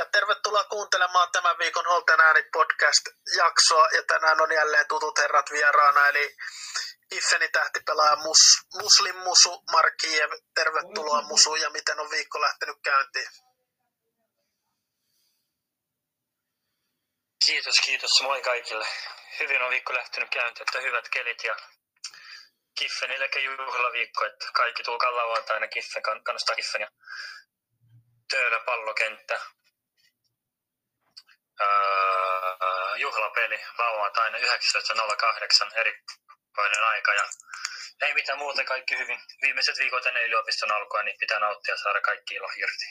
Ja tervetuloa kuuntelemaan tämän viikon Holten ääni podcast-jaksoa. Ja tänään on jälleen tutut herrat vieraana, eli Iffeni tähtipelaaja Mus, Muslim Musu Markiev. Tervetuloa Musu ja miten on viikko lähtenyt käyntiin? Kiitos, kiitos. Moi kaikille. Hyvin on viikko lähtenyt käyntiin, että hyvät kelit ja Kiffenillekin juhlaviikko, että kaikki tulkaa lauantaina Kiffen, kannustaa Kiffen ja Töölö pallokenttä. Öö, juhlapeli lauantaina 19.08 erikoinen aika ja ei mitään muuta, kaikki hyvin. Viimeiset viikot ennen yliopiston alkua, niin pitää nauttia saada kaikki ilo irti.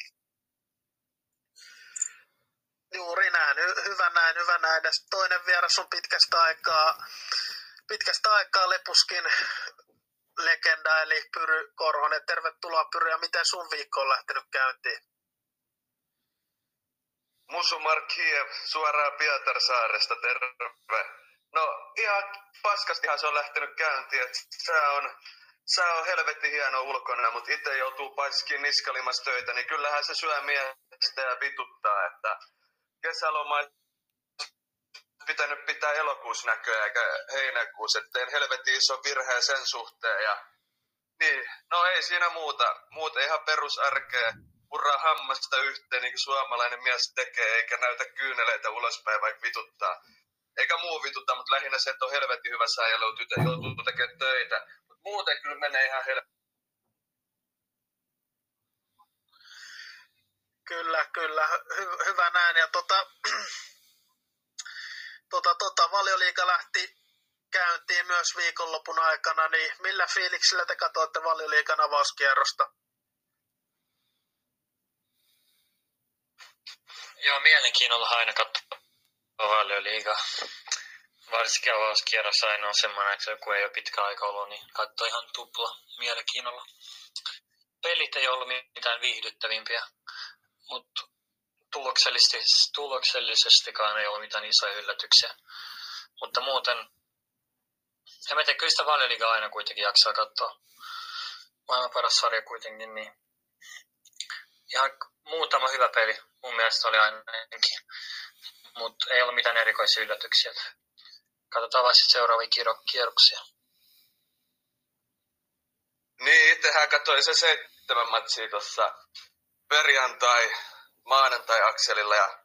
Juuri näin, Hy- hyvä näin, hyvä näin. Ja toinen vieras on pitkästä aikaa, pitkästä aikaa Lepuskin legenda, eli Pyry Korhonen. Tervetuloa Pyry, ja miten sun viikko on lähtenyt käyntiin? Musu Markiev suoraan Pietarsaaresta, terve. No ihan paskastihan se on lähtenyt käyntiin, että on, se on helvetti hieno ulkona, mutta itse joutuu paiskiin niskalimassa töitä, niin kyllähän se syö miestä ja vituttaa, että kesäloma pitänyt pitää elokuussa näköä eikä heinäkuussa, että teen helvetin iso virhe sen suhteen ja niin, no ei siinä muuta, muuta ihan perusarkea purraa hammasta yhteen niin kuin suomalainen mies tekee, eikä näytä kyyneleitä ulospäin, vaikka vituttaa. Eikä muu vituttaa, mutta lähinnä se, että on helvetin hyvä säijällä, tytö joutuu tekemään töitä. Mutta muuten kyllä menee ihan helvetin. Kyllä, kyllä. Hy- hyvä näin. Ja tota, tota, tota, valioliiga lähti käyntiin myös viikonlopun aikana, niin millä fiiliksillä te katsoitte valioliigan avauskierrosta? Joo, mielenkiinnolla aina katsoa valioliigaa. Varsinkin avauskierros aina on semmoinen, että kun ei ole pitkä aika ollut, niin katsoo ihan tupla mielenkiinnolla. Pelit ei ollut mitään viihdyttävimpiä, mutta tuloksellisesti, tuloksellisestikaan ei ollut mitään isoja yllätyksiä. Mutta muuten, en mä tiedä, kyllä sitä valioliigaa aina kuitenkin jaksaa katsoa. Maailman paras sarja kuitenkin, niin ihan muutama hyvä peli mun mielestä oli ainakin. Mutta ei ollut mitään erikoisia yllätyksiä. Katsotaan vaan sitten seuraavia kierro- kierroksia. Niin, itsehän katsoin se seitsemän matsia tuossa perjantai, maanantai akselilla ja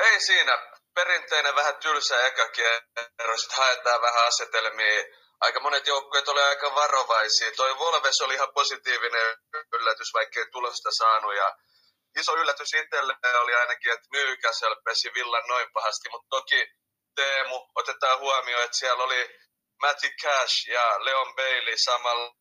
ei siinä perinteinen vähän tylsä eka kierros, haetaan vähän asetelmia. Aika monet joukkueet oli aika varovaisia. Toi Volves oli ihan positiivinen yllätys, vaikka ei tulosta saanut. Ja iso yllätys itselle oli ainakin, että Newcastle pesi villan noin pahasti, mutta toki Teemu, otetaan huomioon, että siellä oli Matty Cash ja Leon Bailey samalla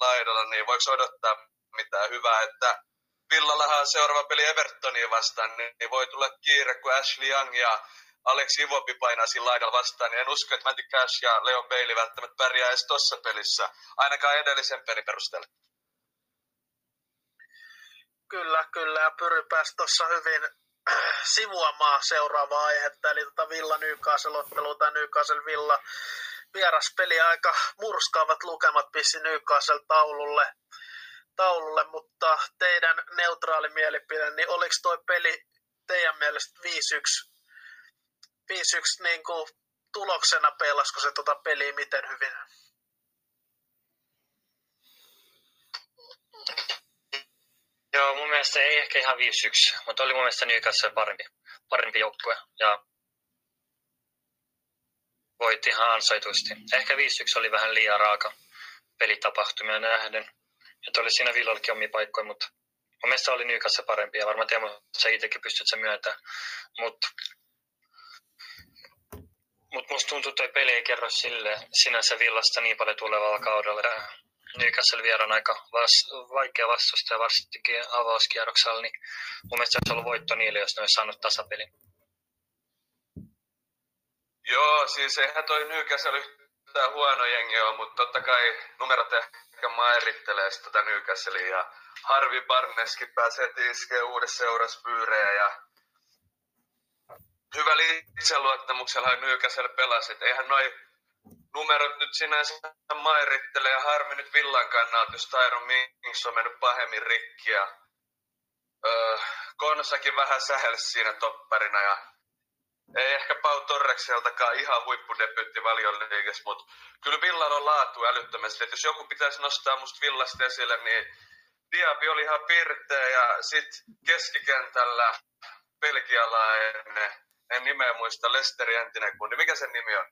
laidalla, niin voiko odottaa mitään hyvää, että Villallahan seuraava peli Evertonia vastaan, niin voi tulla kiire, kun Ashley Young ja Alex Ivopi painaa siinä laidalla vastaan, niin en usko, että Matty Cash ja Leon Bailey välttämättä pärjää edes tuossa pelissä, ainakaan edellisen pelin perusteella. Kyllä, kyllä. Ja Pyry pääsi tuossa hyvin sivuamaan seuraavaa aihetta, eli tota Villa Newcastle-ottelu tai Newcastle Villa vieraspeli aika murskaavat lukemat pissi Newcastle taululle, taululle, mutta teidän neutraali mielipide, niin oliko toi peli teidän mielestä 5-1, 5-1 niin kuin tuloksena pelasko se tota peliä miten hyvin? Mielestä ei ehkä ihan 5-1, mutta oli mun mielestä Newcastle parempi, parempi joukkue ja voitti ihan ansaitusti. Ehkä 5-1 oli vähän liian raaka pelitapahtumia nähden. Että oli siinä Villallakin omia paikkoja, mutta mun mielestä oli Newcastle parempi ja varmaan Teemu, sä itsekin pystyt sen myöntämään. Mutta mut musta tuntuu, että peli ei kerro sille sinänsä Villasta niin paljon tulevalla kaudella. Newcastle vieraan aika vas, vaikea vastustaja, varsinkin avauskierroksella, niin mun mielestä se olisi ollut voitto niille, jos ne olisi saanut tasapelin. Joo, siis eihän toi Newcastle yhtään huono jengi ole, mutta totta kai numerot ehkä mairittelee sitä tätä Newcastlea ja Harvi Barneskin pääsee iskee uudessa seurassa pyyrejä ja hyvällä itseluottamuksella Newcastle pelasi, eihän noi numerot nyt sinänsä mairittelee ja harmi nyt Villan kannalta, jos Tyron Mings on mennyt pahemmin rikki ja öö, Konsakin vähän sähelsi siinä topparina ja ei ehkä Pau Torrekseltakaan ihan huippudebyytti valioliikessä, mutta kyllä Villalla on laatu älyttömästi. Et jos joku pitäisi nostaa musta Villasta esille, niin Diaby oli ihan pirteä ja sitten keskikentällä belgialainen, en nimeä muista, Lesteri entinen kundi. Mikä sen nimi on?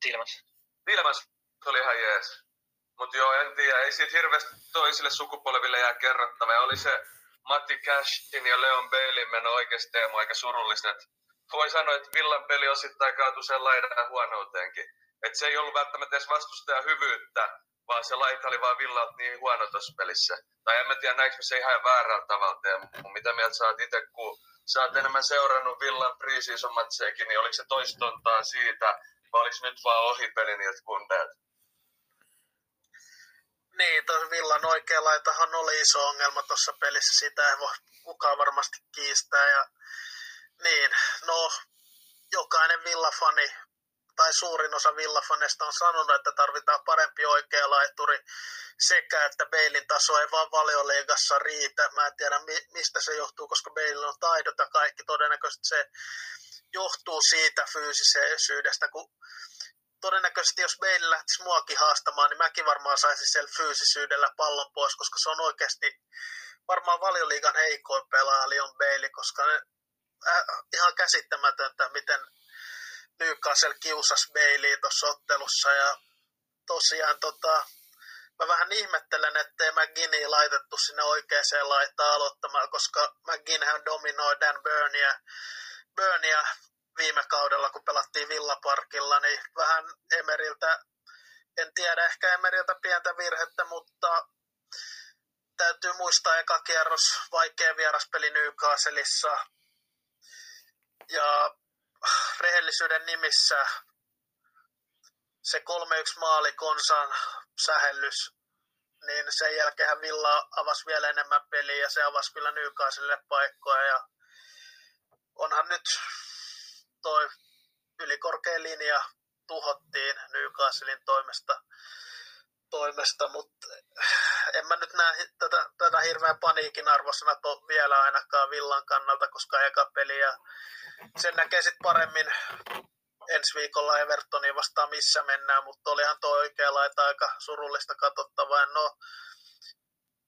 Tilmas. Tilmas oli ihan jees. Mutta joo, en tiedä, ei siitä hirveästi toisille sukupolville jää kerrottava. oli se Matti Cashin ja Leon Bailin meno oikeasti teemu aika surullista. Voi sanoa, että Villan peli osittain kaatui sen laidan huonouteenkin. Että se ei ollut välttämättä edes vastustajan hyvyyttä, vaan se laita oli vaan Villa niin huono tuossa pelissä. Tai en mä tiedä, näinkö se ihan väärällä tavalla teemu. Mitä mieltä sä oot itse, kun sä oot enemmän seurannut Villan preseason matseekin, niin oliko se toistontaa siitä, oliko nyt vaan ohipeli niiltä kundeilta? Niin, tuossa Villan oikea laitahan oli iso ongelma tuossa pelissä, sitä ei voi kukaan varmasti kiistää. Ja, niin, no, jokainen Villafani tai suurin osa Villafaneista on sanonut, että tarvitaan parempi oikea laituri sekä, että Beilin taso ei vaan valioliigassa riitä. Mä en tiedä mistä se johtuu, koska Beilin on taidot ja kaikki. Todennäköisesti se johtuu siitä fyysisyydestä, kun todennäköisesti jos Bale lähtisi muakin haastamaan, niin mäkin varmaan saisin siellä fyysisyydellä pallon pois, koska se on oikeasti varmaan valioliigan heikoin pelaaja Leon Bailey, koska ne, äh, ihan käsittämätöntä, miten Newcastle kiusas Bailey tuossa ottelussa. Ja tosiaan tota, mä vähän ihmettelen, ettei McGinney laitettu sinne oikeaan laitaan aloittamaan, koska McGinnhän dominoi Dan Burnia, Burnia viime kaudella, kun pelattiin Villaparkilla, niin vähän Emeriltä, en tiedä, ehkä Emeriltä pientä virhettä, mutta täytyy muistaa eka kierros, vaikea vieraspeli Newcastleissa. Ja rehellisyyden nimissä se 3-1 maali Konsan sähellys, niin sen jälkeen Villa avasi vielä enemmän peliä ja se avasi kyllä Newcastlelle paikkoja ja onhan nyt toi ylikorkea linja tuhottiin Newcastlein toimesta, toimesta mutta en mä nyt näe tätä, tätä hirveän paniikin arvosana to, vielä ainakaan Villan kannalta, koska eka peli ja sen näkee sitten paremmin ensi viikolla Evertonin vastaan missä mennään, mutta olihan tuo oikea laita aika surullista katsottavaa. En ole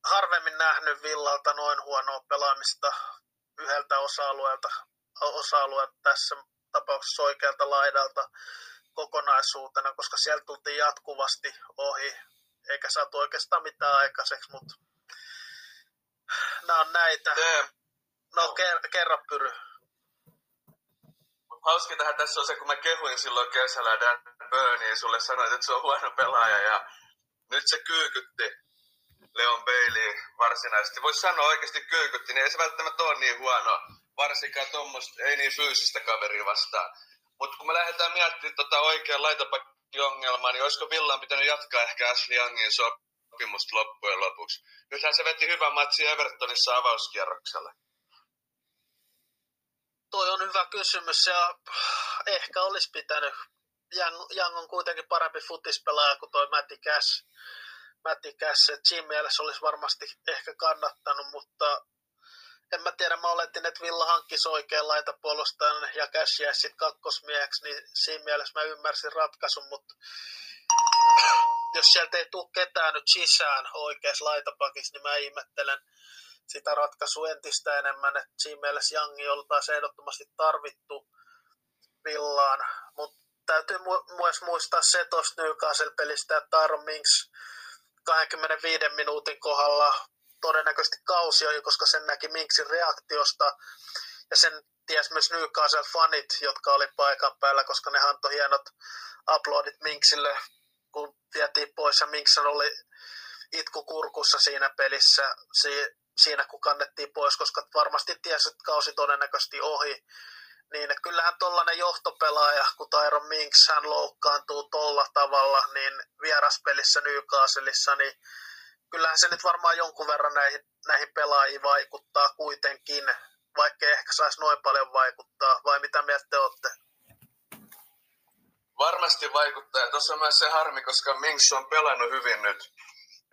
harvemmin nähnyt Villalta noin huonoa pelaamista yhdeltä osa-alueelta, osa-alueelta tässä tapauksessa oikealta laidalta kokonaisuutena, koska sieltä tultiin jatkuvasti ohi, eikä saatu oikeastaan mitään aikaiseksi, mutta nämä on näitä. No, ker- kerro Pyry. Hauskintahan tässä on se, kun mä kehuin silloin kesällä Dan Burniin, sulle sanoit, että se on huono pelaaja ja nyt se kyykytti Leon Bailey varsinaisesti. Voisi sanoa oikeasti kyykytti, niin ei se välttämättä ole niin huono varsinkaan tuommoista, ei niin fyysistä kaveria vastaan. Mutta kun me lähdetään miettimään tota oikean laitapakki-ongelmaa, niin olisiko Villan pitänyt jatkaa ehkä Ashley Youngin sopimusta loppujen lopuksi? Nythän se veti hyvän matsi Evertonissa avauskierroksella. Toi on hyvä kysymys ja ehkä olisi pitänyt. Young on kuitenkin parempi futispelaaja kuin toi Matti Cash. Matti Cash, että siinä mielessä olisi varmasti ehkä kannattanut, mutta en mä tiedä, mä oletin, että Villa hankkisi oikean laitapuolustajan ja Cash jäisi sitten kakkosmieheksi, niin siinä mielessä mä ymmärsin ratkaisun, mutta jos sieltä ei tule ketään nyt sisään oikeassa laitapakissa, niin mä ihmettelen sitä ratkaisua entistä enemmän, että siinä mielessä Jangi oltaisiin ehdottomasti tarvittu Villaan, mutta täytyy myös muistaa se tuosta Newcastle-pelistä, että Taron Minks 25 minuutin kohdalla todennäköisesti kausi oli, koska sen näki Minksin reaktiosta ja sen ties myös Newcastle-fanit, jotka oli paikan päällä, koska ne antoi hienot uploadit Minksille, kun vietiin pois ja Minks oli itku kurkussa siinä pelissä, si- siinä kun kannettiin pois, koska varmasti tiesi, että kausi todennäköisesti ohi. Niin kyllähän tollainen johtopelaaja, kun Tyron Minks hän loukkaantuu tolla tavalla, niin vieraspelissä Newcastleissa, niin kyllähän se nyt varmaan jonkun verran näihin, näihin pelaajiin vaikuttaa kuitenkin, vaikka ehkä saisi noin paljon vaikuttaa, vai mitä mieltä te olette? Varmasti vaikuttaa, ja tuossa on myös se harmi, koska Minks on pelannut hyvin nyt.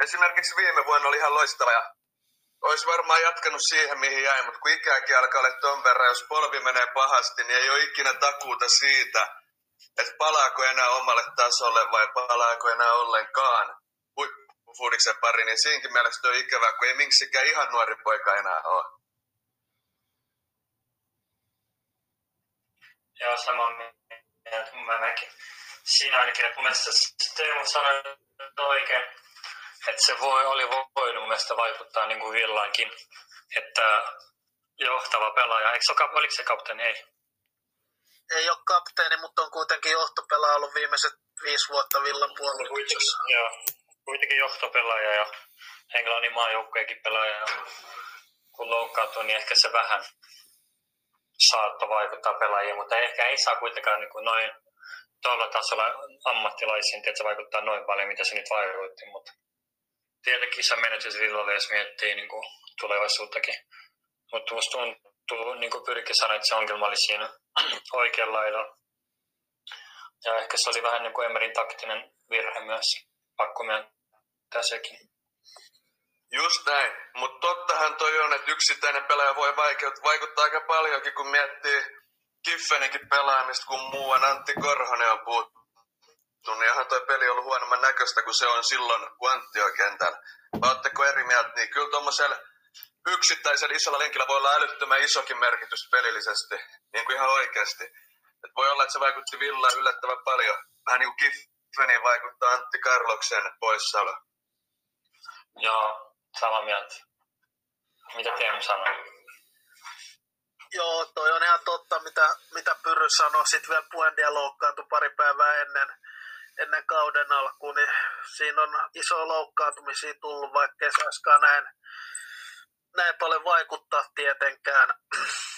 Esimerkiksi viime vuonna oli ihan loistava, ja olisi varmaan jatkanut siihen, mihin jäi, mutta kun ikääkin alkaa olla ton verran, jos polvi menee pahasti, niin ei ole ikinä takuuta siitä, että palaako enää omalle tasolle vai palaako enää ollenkaan huippufudiksen pari, niin siinkin mielestä on ikävää, kun ei miksikään ihan nuori poika enää ole. Joo, sama mieltä mä mäkin. Siinä ainakin, että mun mielestä Teemu sanoi oikein, että se voi, oli voinut mun mielestä vaikuttaa niin kuin Villankin, että johtava pelaaja, eikö se ole, oliko se kapteeni? Ei. Ei ole kapteeni, mutta on kuitenkin johtopelaaja ollut viimeiset viisi vuotta Villan puolustuksessa. Joo, kuitenkin johtopelaaja ja Englannin maajoukkueekin pelaaja. Kun loukkaantuu, niin ehkä se vähän saattoi vaikuttaa pelaajiin, mutta ehkä ei saa kuitenkaan niin kuin noin tuolla tasolla ammattilaisiin, että se vaikuttaa noin paljon, mitä se nyt vaikutti, mutta tietenkin se menetys Villalle, jos miettii niin kuin tulevaisuuttakin. Mutta musta tuntuu, niin kuin Pyrki sanoi, että se ongelma oli siinä oikealla laidalla. Ja ehkä se oli vähän niin kuin Emerin taktinen virhe myös. Pakko myöntää sekin. Just näin, mutta tottahan toi on, että yksittäinen pelaaja voi vaikuttaa aika paljonkin, kun miettii Kiffeninkin pelaamista, kun muuan Antti Korhonen on puhuttu. Niin ihan toi peli ollut huonomman näköistä kuin se on silloin, kun Antti on kentällä. Oletteko eri mieltä? Niin kyllä tuommoisella yksittäisellä isolla linkillä voi olla älyttömän isokin merkitys pelillisesti, niin kuin ihan oikeasti. Et voi olla, että se vaikutti Villa yllättävän paljon. Vähän niin kuin Kiffeniin vaikuttaa Antti Karloksen poissaolo. Joo, samaa mieltä. Mitä Teemu sanoi? Joo, toi on ihan totta, mitä, mitä Pyry sanoi. Sitten vielä Puendia loukkaantui pari päivää ennen, ennen kauden alkuun, niin siinä on iso loukkaantumisia tullut, vaikka ei saiskaan näin, näin paljon vaikuttaa tietenkään,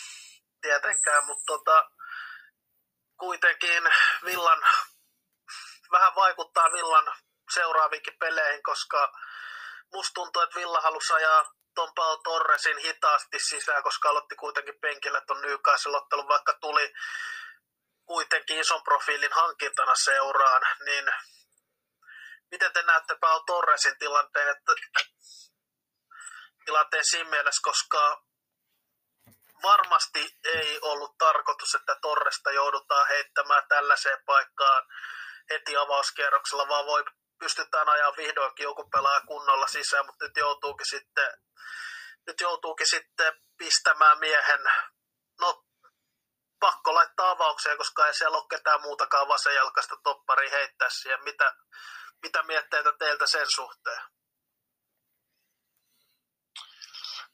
tietenkään mutta tota, kuitenkin Villan, vähän vaikuttaa Villan seuraaviinkin peleihin, koska musta tuntuu, että Villa halusi ajaa ton Pau Torresin hitaasti sisään, koska aloitti kuitenkin penkillä ton Newcastle-ottelun, vaikka tuli kuitenkin ison profiilin hankintana seuraan, niin miten te näette Pau Torresin tilanteen, että, tilanteen siinä mielessä, koska varmasti ei ollut tarkoitus, että Torresta joudutaan heittämään tällaiseen paikkaan heti avauskierroksella, vaan voi pystytään ajaa vihdoinkin joku pelaaja kunnolla sisään, mutta nyt joutuukin sitten, nyt joutuukin sitten pistämään miehen, no pakko laittaa avaukseen, koska ei siellä ole ketään muutakaan vasenjalkaista toppari heittää siihen. Mitä, mitä mietteitä teiltä sen suhteen?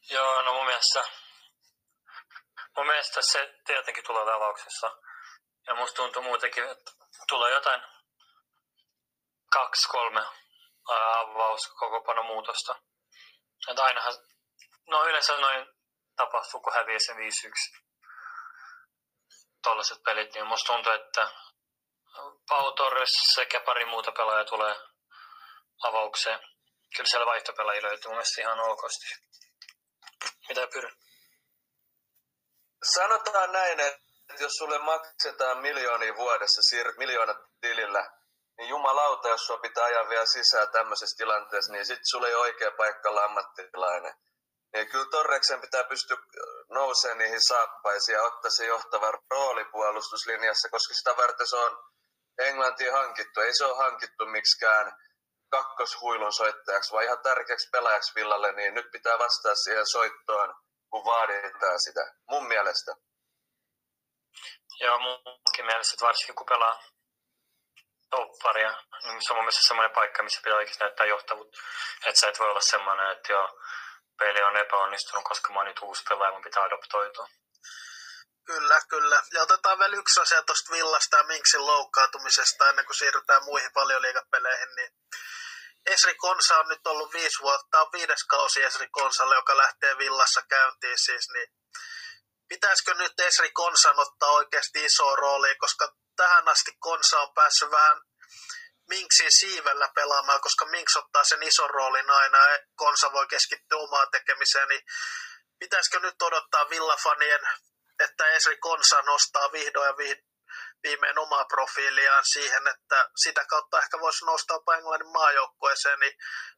Joo, no mun mielestä, mun mielestä se tietenkin tulee avauksessa. Ja musta tuntuu muutenkin, että tulee jotain kaksi, kolme avaus koko muutosta. Että ainahan, no yleensä noin tapahtuu, kun häviää sen 5-1 tollaiset pelit, niin musta tuntuu, että Pau Torres sekä pari muuta pelaajaa tulee avaukseen. Kyllä siellä vaihtopelaajia löytyy mun mielestä ihan okosti. Mitä pyry? Sanotaan näin, että jos sulle maksetaan miljoonia vuodessa, siirryt miljoonat tilillä, niin jumalauta, jos sua pitää ajaa vielä sisään tämmöisessä tilanteessa, niin sit sulla ei oikea paikka olla ammattilainen. Niin kyllä Torreksen pitää pystyä nousemaan niihin saappaisiin ja ottaa se johtava rooli puolustuslinjassa, koska sitä varten se on Englantiin hankittu. Ei se ole hankittu miksikään kakkoshuilun soittajaksi, vaan ihan tärkeäksi pelaajaksi Villalle, niin nyt pitää vastata siihen soittoon, kun vaaditaan sitä, mun mielestä. Joo, munkin mielestä, varsinkin kun pelaa topparia, niin se on mun mielestä semmoinen paikka, missä pitää oikeasti näyttää johtavuutta. Että sä et voi olla semmoinen, että joo, peli on epäonnistunut, koska mä oon nyt uusi pelaaja, mun pitää adoptoitua. Kyllä, kyllä. Ja otetaan vielä yksi asia tuosta Villasta ja Minksin loukkaantumisesta ennen kuin siirrytään muihin liigapeleihin. Niin Esri Konsa on nyt ollut viisi vuotta, on viides kausi Esri Konsalle, joka lähtee Villassa käyntiin siis, niin pitäisikö nyt Esri Konsan ottaa oikeasti iso rooli, koska tähän asti Konsa on päässyt vähän Minksin siivellä pelaamaan, koska Minks ottaa sen ison roolin aina ja Konsa voi keskittyä omaan tekemiseen, niin pitäisikö nyt odottaa Villafanien, että Esri Konsa nostaa vihdoin ja viimein omaa profiiliaan siihen, että sitä kautta ehkä voisi nostaa Englannin maajoukkueeseen, niin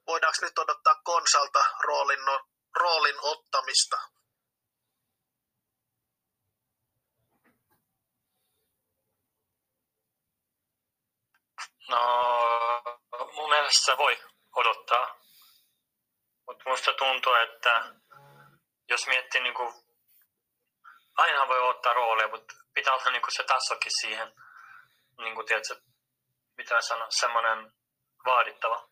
voidaanko nyt odottaa Konsalta roolin, no, roolin ottamista? No, mun mielestä voi odottaa. Mutta musta tuntuu, että jos miettii niin kuin, aina voi ottaa rooleja, mutta pitää olla niin kuin se tasokin siihen, niin kuin, tiedätkö, mitä sanoa, semmoinen vaadittava.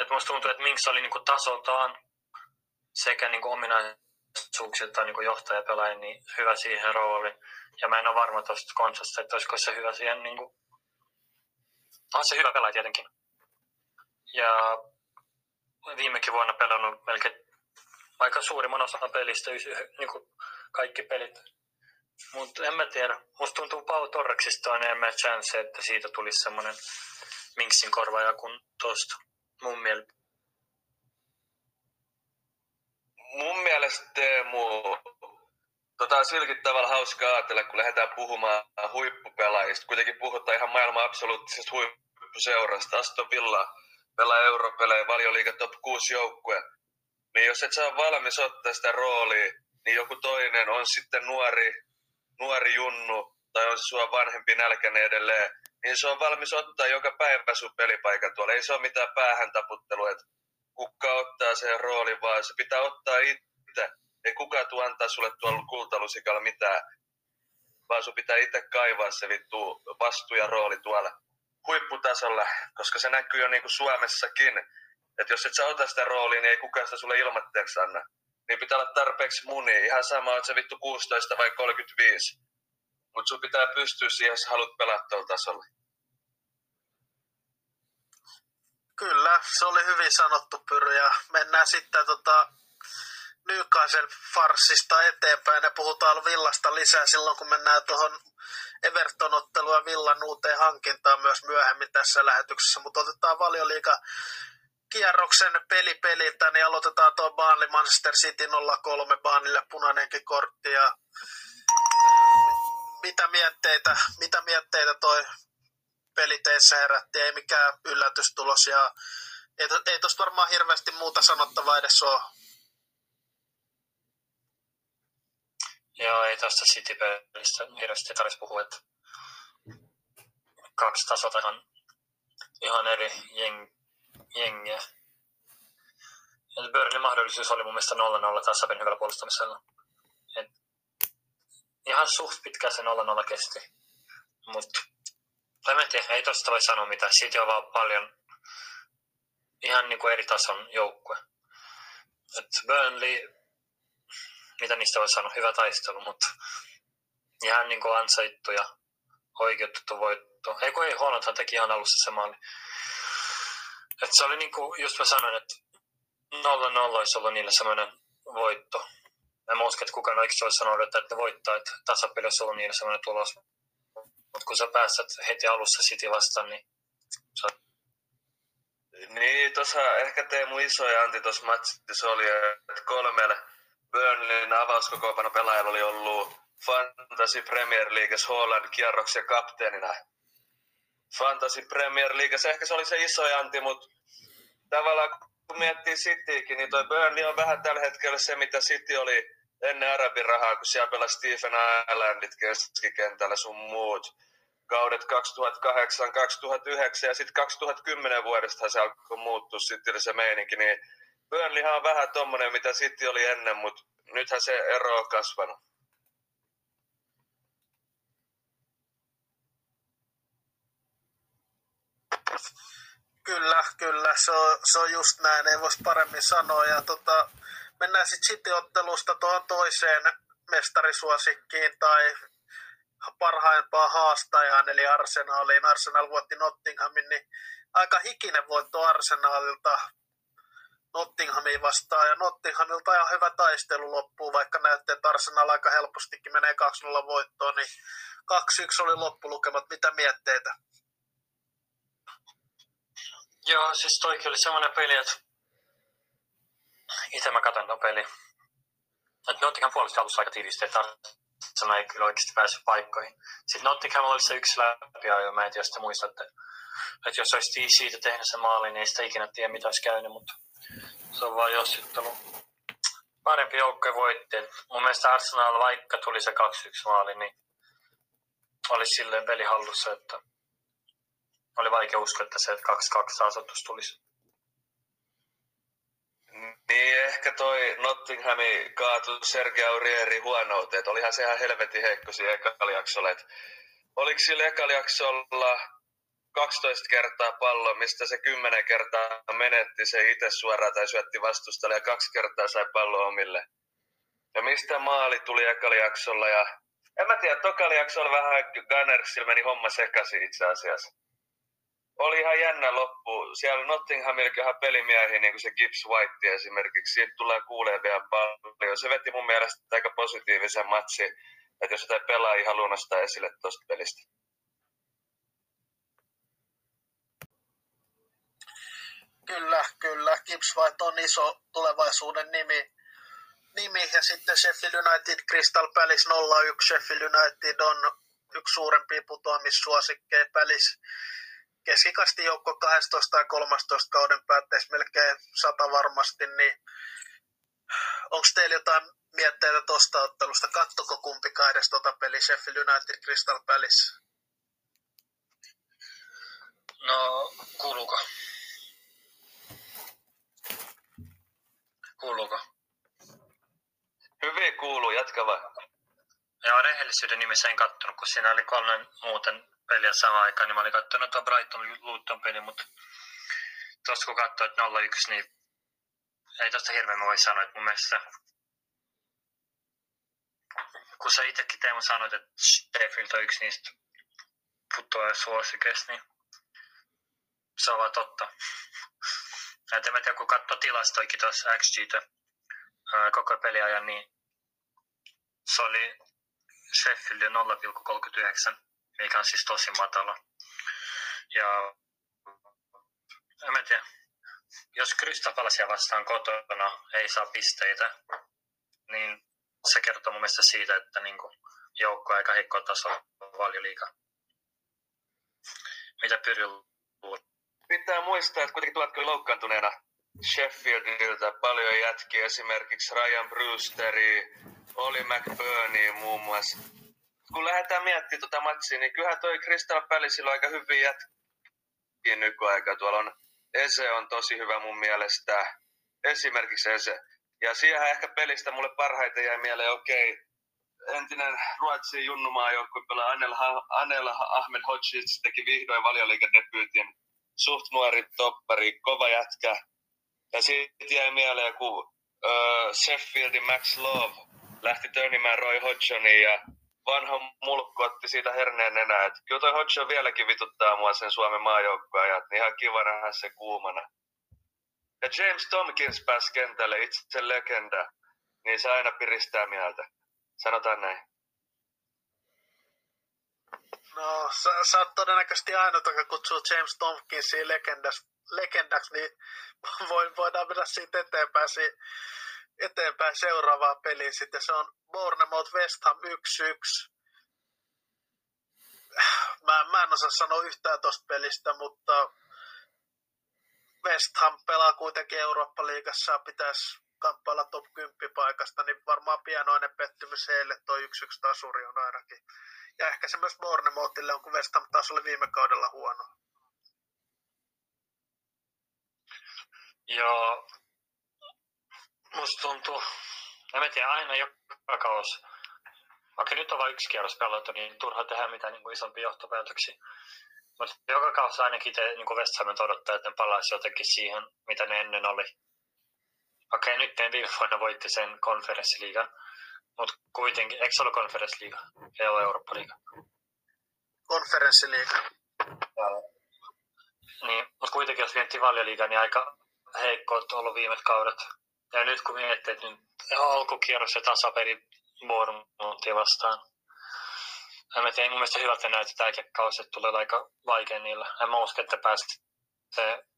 Et musta tuntuu, että Minks oli niin kuin tasoltaan sekä niin kuin ominaisuuksiltaan niin johtajapelaaja niin hyvä siihen rooliin. Ja mä en ole varma tuosta konsasta, että olisiko se hyvä siihen niin kuin, on se hyvä pelaaja tietenkin. Ja viimekin vuonna pelannut melkein aika suurimman osan pelistä, niin kuin kaikki pelit. Mutta en mä tiedä. Musta tuntuu Pau Torreksista on enemmän chance, että siitä tulisi semmoinen Minksin korvaaja kuin tosta. Mun mielestä. Mun mielestä Teemu, tota on silläkin tavalla hauskaa ajatella, kun lähdetään puhumaan huippupelaajista. Kuitenkin puhutaan ihan maailman absoluuttisesta huippuseurasta. Aston Villa pelaa europelejä, valioliiga top 6 joukkue. Niin jos et saa valmis ottaa sitä roolia, niin joku toinen on sitten nuori, nuori junnu tai on se sua vanhempi nälkäinen edelleen, niin se on valmis ottaa joka päivä sun pelipaikan tuolla. Ei se ole mitään päähän taputtelua, että kuka ottaa sen roolin, vaan se pitää ottaa itse. Ei kukaan tuo antaa sulle tuolla kultalusikalla mitään, vaan sun pitää itse kaivaa se vittu vastuu ja rooli tuolla huipputasolla, koska se näkyy jo niin kuin Suomessakin. Että jos et sä ota sitä roolia, niin ei kukaan sitä sulle ilmatteeksi anna. Niin pitää olla tarpeeksi muni. Ihan sama, että se vittu 16 vai 35. Mutta sun pitää pystyä siihen, jos haluat pelata tuolla tasolla. Kyllä, se oli hyvin sanottu Pyry ja mennään sitten tota, Newcastle farssista eteenpäin ja puhutaan Villasta lisää silloin, kun mennään tuohon Everton-ottelua Villan uuteen hankintaan myös myöhemmin tässä lähetyksessä, mutta otetaan valioliiga kierroksen peli peliltä, niin aloitetaan tuo Burnley Manchester City 03 Burnleylle punainenkin kortti ja mitä mietteitä, mitä mietteitä toi peli teissä herätti, ei mikään yllätystulos ja ei, ei tosta varmaan hirveästi muuta sanottavaa edes ole. Joo, ei tästä City-pelistä hirveästi tarvitsisi puhua, että kaksi tasota ihan, ihan eri jeng, jengiä. Et Burnley mahdollisuus oli mun mielestä 0-0 tasapin hyvällä puolustamisella. Et ihan suht pitkä se 0-0 kesti. Mutta ei tosta voi sanoa mitään. Siitä on vaan paljon ihan niin kuin eri tason joukkue. Burnley, mitä niistä voi sanoa, hyvä taistelu, mutta ihan niin kuin ansaittu ja oikeutettu voitto. Ei kun ei, Hollandhan teki ihan alussa se maali. Et se oli niin kuin, just mä sanoin, että 0-0 olisi ollut niille semmoinen voitto. En mä usko, että kukaan oikeasti olisi sanonut, että ne voittaa, että tasapeli olisi ollut niille semmoinen tulos. Mutta kun sä päästät heti alussa City vastaan, niin se Niin, tuossa ehkä Teemu iso ja Antti tuossa matsissa oli, että kolmelle Burnleyn avauskokoopano pelaajalla oli ollut Fantasy Premier Leagues Holland kierroksen kapteenina. Fantasy Premier Leagues, ehkä se oli se iso Antti, mutta tavallaan kun miettii Citykin, niin toi Burnley on vähän tällä hetkellä se, mitä City oli ennen arabirahaa, kun siellä pelasi Stephen Islandit keskikentällä sun muut. Kaudet 2008-2009 ja sitten 2010 vuodesta se alkoi muuttua sitten se meininki, niin Burnleyhan on vähän tommonen, mitä City oli ennen, mutta nythän se ero on kasvanut. Kyllä, kyllä, se on, se on just näin, ei voisi paremmin sanoa. Ja tota, mennään sitten City-ottelusta tuohon toiseen mestarisuosikkiin tai parhaimpaan haastajaan, eli Arsenaliin. Arsenal voitti Nottinghamin, niin aika hikinen voitto Arsenalilta Nottinghamin vastaan. Ja Nottinghamilta ihan hyvä taistelu loppuu, vaikka näytti, että Arsenal aika helpostikin menee 2-0 voittoon, niin 2-1 oli loppulukemat. Mitä mietteitä? Joo, siis toikin oli semmoinen peli, että itse mä katson ton peli. Että Nottingham puolusti alussa aika tiivisti, että Arsenal ei kyllä oikeasti päässyt paikkoihin. Sitten Nottingham oli se yksi läpiajo, mä en tiedä, jos te muistatte. Että jos olisi siitä tehnyt se maali, niin ei sitä ikinä tiedä, mitä olisi käynyt, mutta se on vaan jossittelu. parempi joukkue voitti. mun mielestä Arsenal, vaikka tuli se 2-1 maali, niin olisi silleen peli hallussa, että oli vaikea uskoa, että se 2-2 tasoitus tulisi. Niin, ehkä toi Nottinghami kaatui Sergei Aurieri huonouteen. Olihan se ihan helvetin heikko siinä ekalla oliko sillä ekalla 12 kertaa pallo, mistä se 10 kertaa menetti se itse suoraan tai syötti vastustalle ja kaksi kertaa sai pallo omille. Ja mistä maali tuli ekalla jaksolla ja en mä tiedä, tokalla jaksolla vähän Gunnersilla meni homma sekaisin itse asiassa oli ihan jännä loppu. Siellä Nottinghamilla ihan pelimiehiä, niin kuin se Gibbs White esimerkiksi, siitä tulee kuulee vielä paljon. Se veti mun mielestä aika positiivisen matsi, että jos jotain pelaajia haluaa nostaa esille tuosta pelistä. Kyllä, kyllä. Gibbs White on iso tulevaisuuden nimi. nimi. Ja sitten Sheffield United Crystal Palace 01. Sheffield United on yksi suurempia putoamissuosikkeja. Palace keskikasti joukko 12 tai 13 kauden päätteessä melkein sata varmasti, niin onko teillä jotain mietteitä tuosta ottelusta? Kattoko kumpikaan edes tuota peli Sheffield United Crystal Palace? No, kuuluuko? Kuuluuko? Hyvin kuuluu, jatka vaan. Joo, rehellisyyden nimessä en kattonut, kun siinä oli kolme muuten peliä samaan aikaan, niin mä olin katsonut tuon Brighton Luton peli, mutta tuossa kun katsoin, että 0-1, niin ei tosta hirveän voi sanoa, että mun mielestä kun sä itsekin Teemu sanoit, että Sheffield on yksi niistä putoa suosikeista, niin se on vaan totta. En mä tiedä, kun katsoo tilastoikin tuossa XG koko peliajan, niin se oli Sheffield 0,39 mikä on siis tosi matala. Ja en tiedä, jos Kristapalasia vastaan kotona ei saa pisteitä, niin se kertoo mun mielestä siitä, että niin kuin, joukko aika heikko taso liikaa. Mitä Pyry Pitää muistaa, että kuitenkin kyllä loukkaantuneena Sheffieldiltä paljon jätkiä, esimerkiksi Ryan Brewsteri, Oli McBurney muun muassa kun lähdetään miettimään tuota matsia, niin kyllähän toi Crystal Palaceilla aika hyvin jätkiä nykyaika. Tuolla on Ese on tosi hyvä mun mielestä. Esimerkiksi Ese. Ja siihen ehkä pelistä mulle parhaiten jäi mieleen, okei, okay, entinen Ruotsin junnumaa joukkue pelaa Anel, Anel Ahmed Hodges teki vihdoin valioliikadebyytin. Suht nuori toppari, kova jätkä. Ja siitä jäi mieleen, kun uh, Sheffieldin Max Love lähti tönimään Roy Hodgsoniin ja vanha mulkku otti siitä herneen enää. Et kyllä toi Hodgson vieläkin vituttaa mua sen Suomen maajoukkoajat, niin ihan kiva nähdä se kuumana. Ja James Tomkins pääsi kentälle, itse legenda, niin se aina piristää mieltä. Sanotaan näin. No, sä, sä oot todennäköisesti ainoa, joka kutsuu James Tomkinsia legendaksi, legendaksi niin voidaan mennä siitä eteenpäin eteenpäin seuraavaa peliä. Sitten se on Bournemouth West Ham 1-1. Mä, mä en osaa sanoa yhtään tuosta pelistä, mutta West Ham pelaa kuitenkin Eurooppa-liigassa ja pitäisi kamppailla top 10 paikasta, niin varmaan pienoinen pettymys heille tuo 1-1 tasuri on ainakin. Ja ehkä se myös Bournemouthille on, kun West Ham taas oli viime kaudella huono. Joo, musta tuntuu, en tiedä, aina joka kausi, vaikka nyt on vain yksi kierros pelattu, niin turha tehdä mitään niin kuin isompia johtopäätöksiä. Mutta joka kausi ainakin te, niin kuin West Hamin odottaa, että ne palaisi jotenkin siihen, mitä ne ennen oli. Okei, nyt ne viime vuonna voitti sen konferenssiliigan, mutta kuitenkin, eikö se ole konferenssiliiga? Ei ole Eurooppa-liiga. Konferenssiliiga. Niin, mutta kuitenkin jos miettii valjaliigaa, niin aika heikko on ollut viime kaudet. Ja nyt kun miettii, että nyt alkukierros ja tasapeli Bournemouthia vastaan. En mä tiedä, mun mielestä hyvältä näyttää tämä kausi, että tulee aika vaikea niillä. En mä usko, että pääset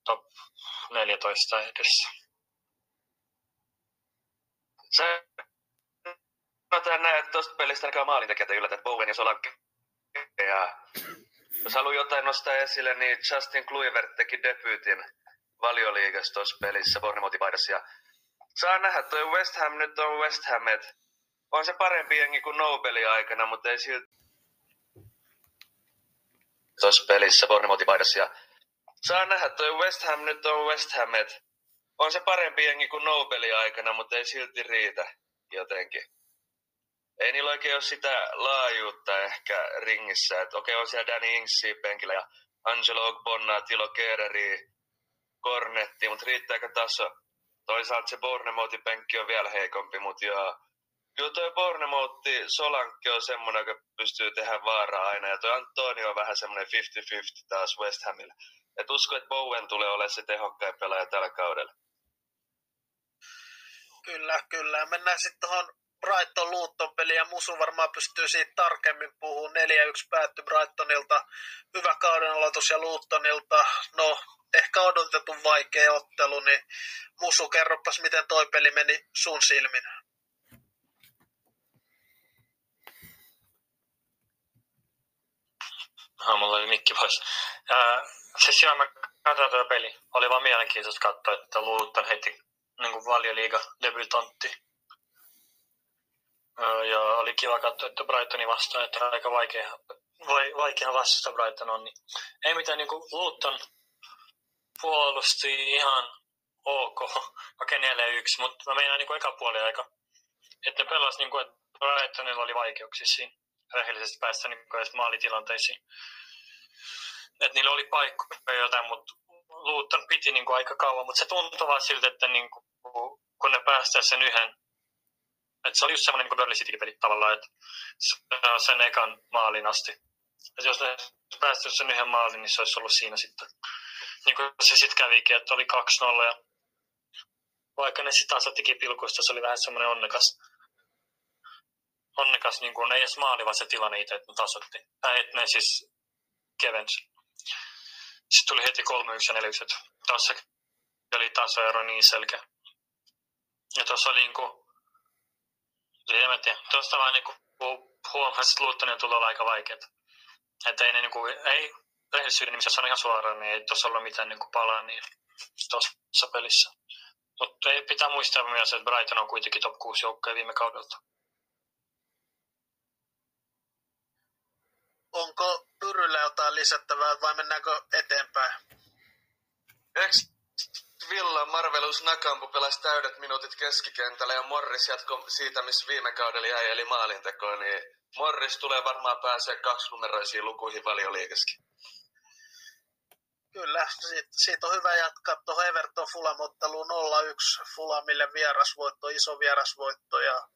top 14 edessä. Se näin, että tuosta pelistä alkaa maalintekijät yllätä, että Bowen ja Solanke. Ja jos haluaa jotain nostaa esille, niin Justin Kluivert teki debyytin valioliigassa tuossa pelissä Bournemouthin. Ja Saa nähdä, toi West Ham nyt on West Ham, et on se parempi jengi kuin Nobelin aikana, mutta ei silti tuossa pelissä Bournemouthin. Ja saa nähdä, toi West Ham nyt on West Ham, et on se parempi jengi kuin Nobelin aikana, mutta ei silti riitä jotenkin. Ei niillä oikein ole sitä laajuutta ehkä ringissä. Että okei, on siellä Danny Ingsia penkillä ja Angelo Ogbonna, Tilo Kereri, Kornetti, mutta riittääkö taso? Toisaalta se Bournemouthin penkki on vielä heikompi, mutta joo. Kyllä toi Bournemouthi Solankki on semmoinen, joka pystyy tehdä vaaraa aina. Ja toi Antonio on vähän semmoinen 50-50 taas West Hamille. Et usko, että Bowen tulee olemaan se tehokkain pelaaja tällä kaudella. Kyllä, kyllä. Mennään sitten tuohon Brighton Luton peli ja Musu varmaan pystyy siitä tarkemmin puhumaan. 4-1 päättyi Brightonilta. Hyvä kauden aloitus ja Lutonilta. No, ehkä odotetun vaikea ottelu, niin Musu, kerropas miten toi peli meni sun silmin. No, mulla oli mikki pois. Ää, siis joo, mä katsoin tuo peli. Oli vaan mielenkiintoista katsoa, että Luton heitti niin valioliiga debutantti. Ja oli kiva katsoa, että Brightoni vastaan, että aika vaikea, vaikea vastata Brighton on. Niin ei mitään niin kuin Luton puolusti ihan ok, okei 4-1, mutta mä meinaan niin kuin eka puoli aika, että ne pelasi niin kuin, että Brightonilla oli vaikeuksia siinä rehellisesti päästä niin kuin edes maalitilanteisiin. Että niillä oli paikkoja jotain, mutta Luton piti niin kuin aika kauan, mutta se tuntui vaan siltä, että niin kuin, kun ne päästää sen yhden, että se oli just semmoinen niin Burnley City-peli tavallaan, että sen ekan maalin asti. Että jos ne päästäisi sen yhden maalin, niin se olisi ollut siinä sitten niin kuin se sitten kävikin, että oli 2-0 ja vaikka ne sitten asattikin pilkuista, se oli vähän semmoinen onnekas, onnekas niin kuin, ei edes maali, vaan se tilanne itse, että ne tasotti. Tai että ne siis kevensi. Sitten tuli heti 3-1 ja 4 että tuossa oli tasoero niin selkeä. Ja tuossa oli niinku, en mä tiedä, tuosta vaan niinku huomasi, että Luuttonen olla aika vaikeet. Että ei ne niinku, ei rehellisyyden nimissä sanon ihan suoraan, niin ei tuossa ollut mitään niin palaa niin tuossa pelissä. Mutta ei pitää muistaa myös, että Brighton on kuitenkin top 6 joukkoja viime kaudelta. Onko Pyryllä jotain lisättävää vai mennäänkö eteenpäin? Eikö Villa Marvelous Nakampu pelasi täydet minuutit keskikentällä ja Morris jatko siitä, missä viime kaudella jäi, eli maalintekoon, niin Morris tulee varmaan pääsee kaksinumeroisiin lukuihin valioliikeskin. Kyllä, siitä, siitä on hyvä jatkaa tuohon Everton Fulham-otteluun 0-1 Fulhamille vierasvoitto, iso vierasvoitto ja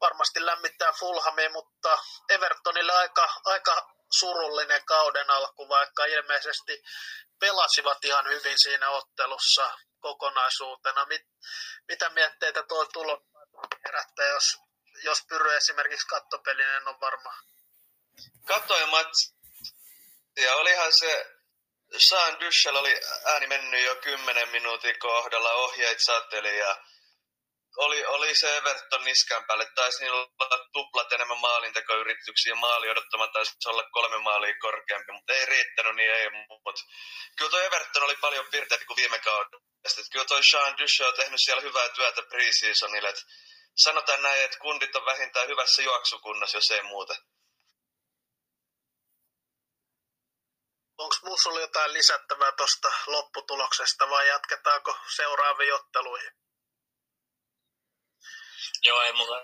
varmasti lämmittää Fulhamia, mutta Evertonille aika, aika surullinen kauden alku, vaikka ilmeisesti pelasivat ihan hyvin siinä ottelussa kokonaisuutena. Mit, mitä mietteitä tuo tulo herättää, jos, jos Pyry esimerkiksi kattopelinen on varma? Katsoin. Ja olihan se Sean Dyschel oli ääni mennyt jo kymmenen minuutin kohdalla, ohjeet satteli ja oli, oli se Everton niskan päälle. Taisi niillä olla tuplat enemmän maalintekoyrityksiä. Maali odottama taisi olla kolme maalia korkeampi, mutta ei riittänyt, niin ei. Mut. Kyllä tuo Everton oli paljon pirteämpi kuin viime kaudella. Kyllä tuo Sean Dyschel on tehnyt siellä hyvää työtä preseasonille. Sanotaan näin, että kundit on vähintään hyvässä juoksukunnassa, jos ei muuta. onko Musulla jotain lisättävää tuosta lopputuloksesta vai jatketaanko seuraaviin otteluihin? Joo, ei mulla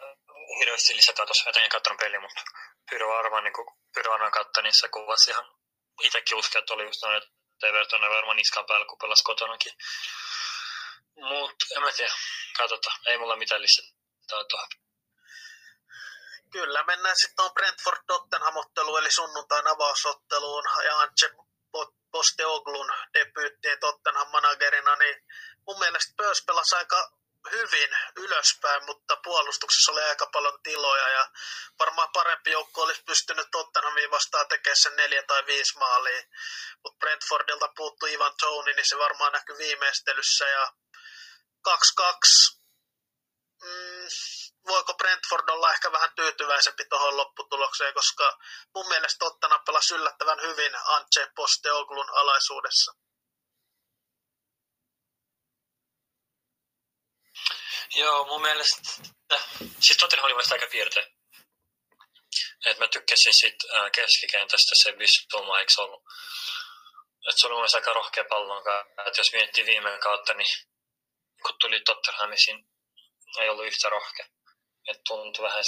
hirveästi lisätä tuossa jotenkin katsonut peli, mutta Pyro varmaan, niin kuin Pyro varmaan niin se kuvasi ihan itsekin uskon, että oli just noin, että Everton on varmaan niskan päällä, kun pelasi kotonakin. Mutta en mä tiedä, katsotaan. Ei mulla mitään lisätä tuohon. Kyllä, mennään sitten tuon Brentford Tottenham eli sunnuntain avausotteluun ja Antje Posteoglun debyyttiin Tottenham managerina, niin mun mielestä Pörs pelasi aika hyvin ylöspäin, mutta puolustuksessa oli aika paljon tiloja ja varmaan parempi joukko olisi pystynyt Tottenhamiin vastaan tekemään sen neljä tai viisi maalia, mutta Brentfordilta puuttui Ivan Tony, niin se varmaan näkyi viimeistelyssä ja 2-2 mm, voiko Brentford olla ehkä vähän tyytyväisempi tuohon lopputulokseen, koska mun mielestä Tottenham pelasi yllättävän hyvin Antje Posteoglun alaisuudessa. Joo, mun mielestä, siis Tottenham oli aika piirteä. Et mä tykkäsin äh, keskikentästä se Bissouma, eikö ollut? Et se oli mun aika rohkea pallon että jos miettii viime kautta, niin kun tuli Tottenhamisin, ei ollut yhtä rohkea. Et tuntui vähän,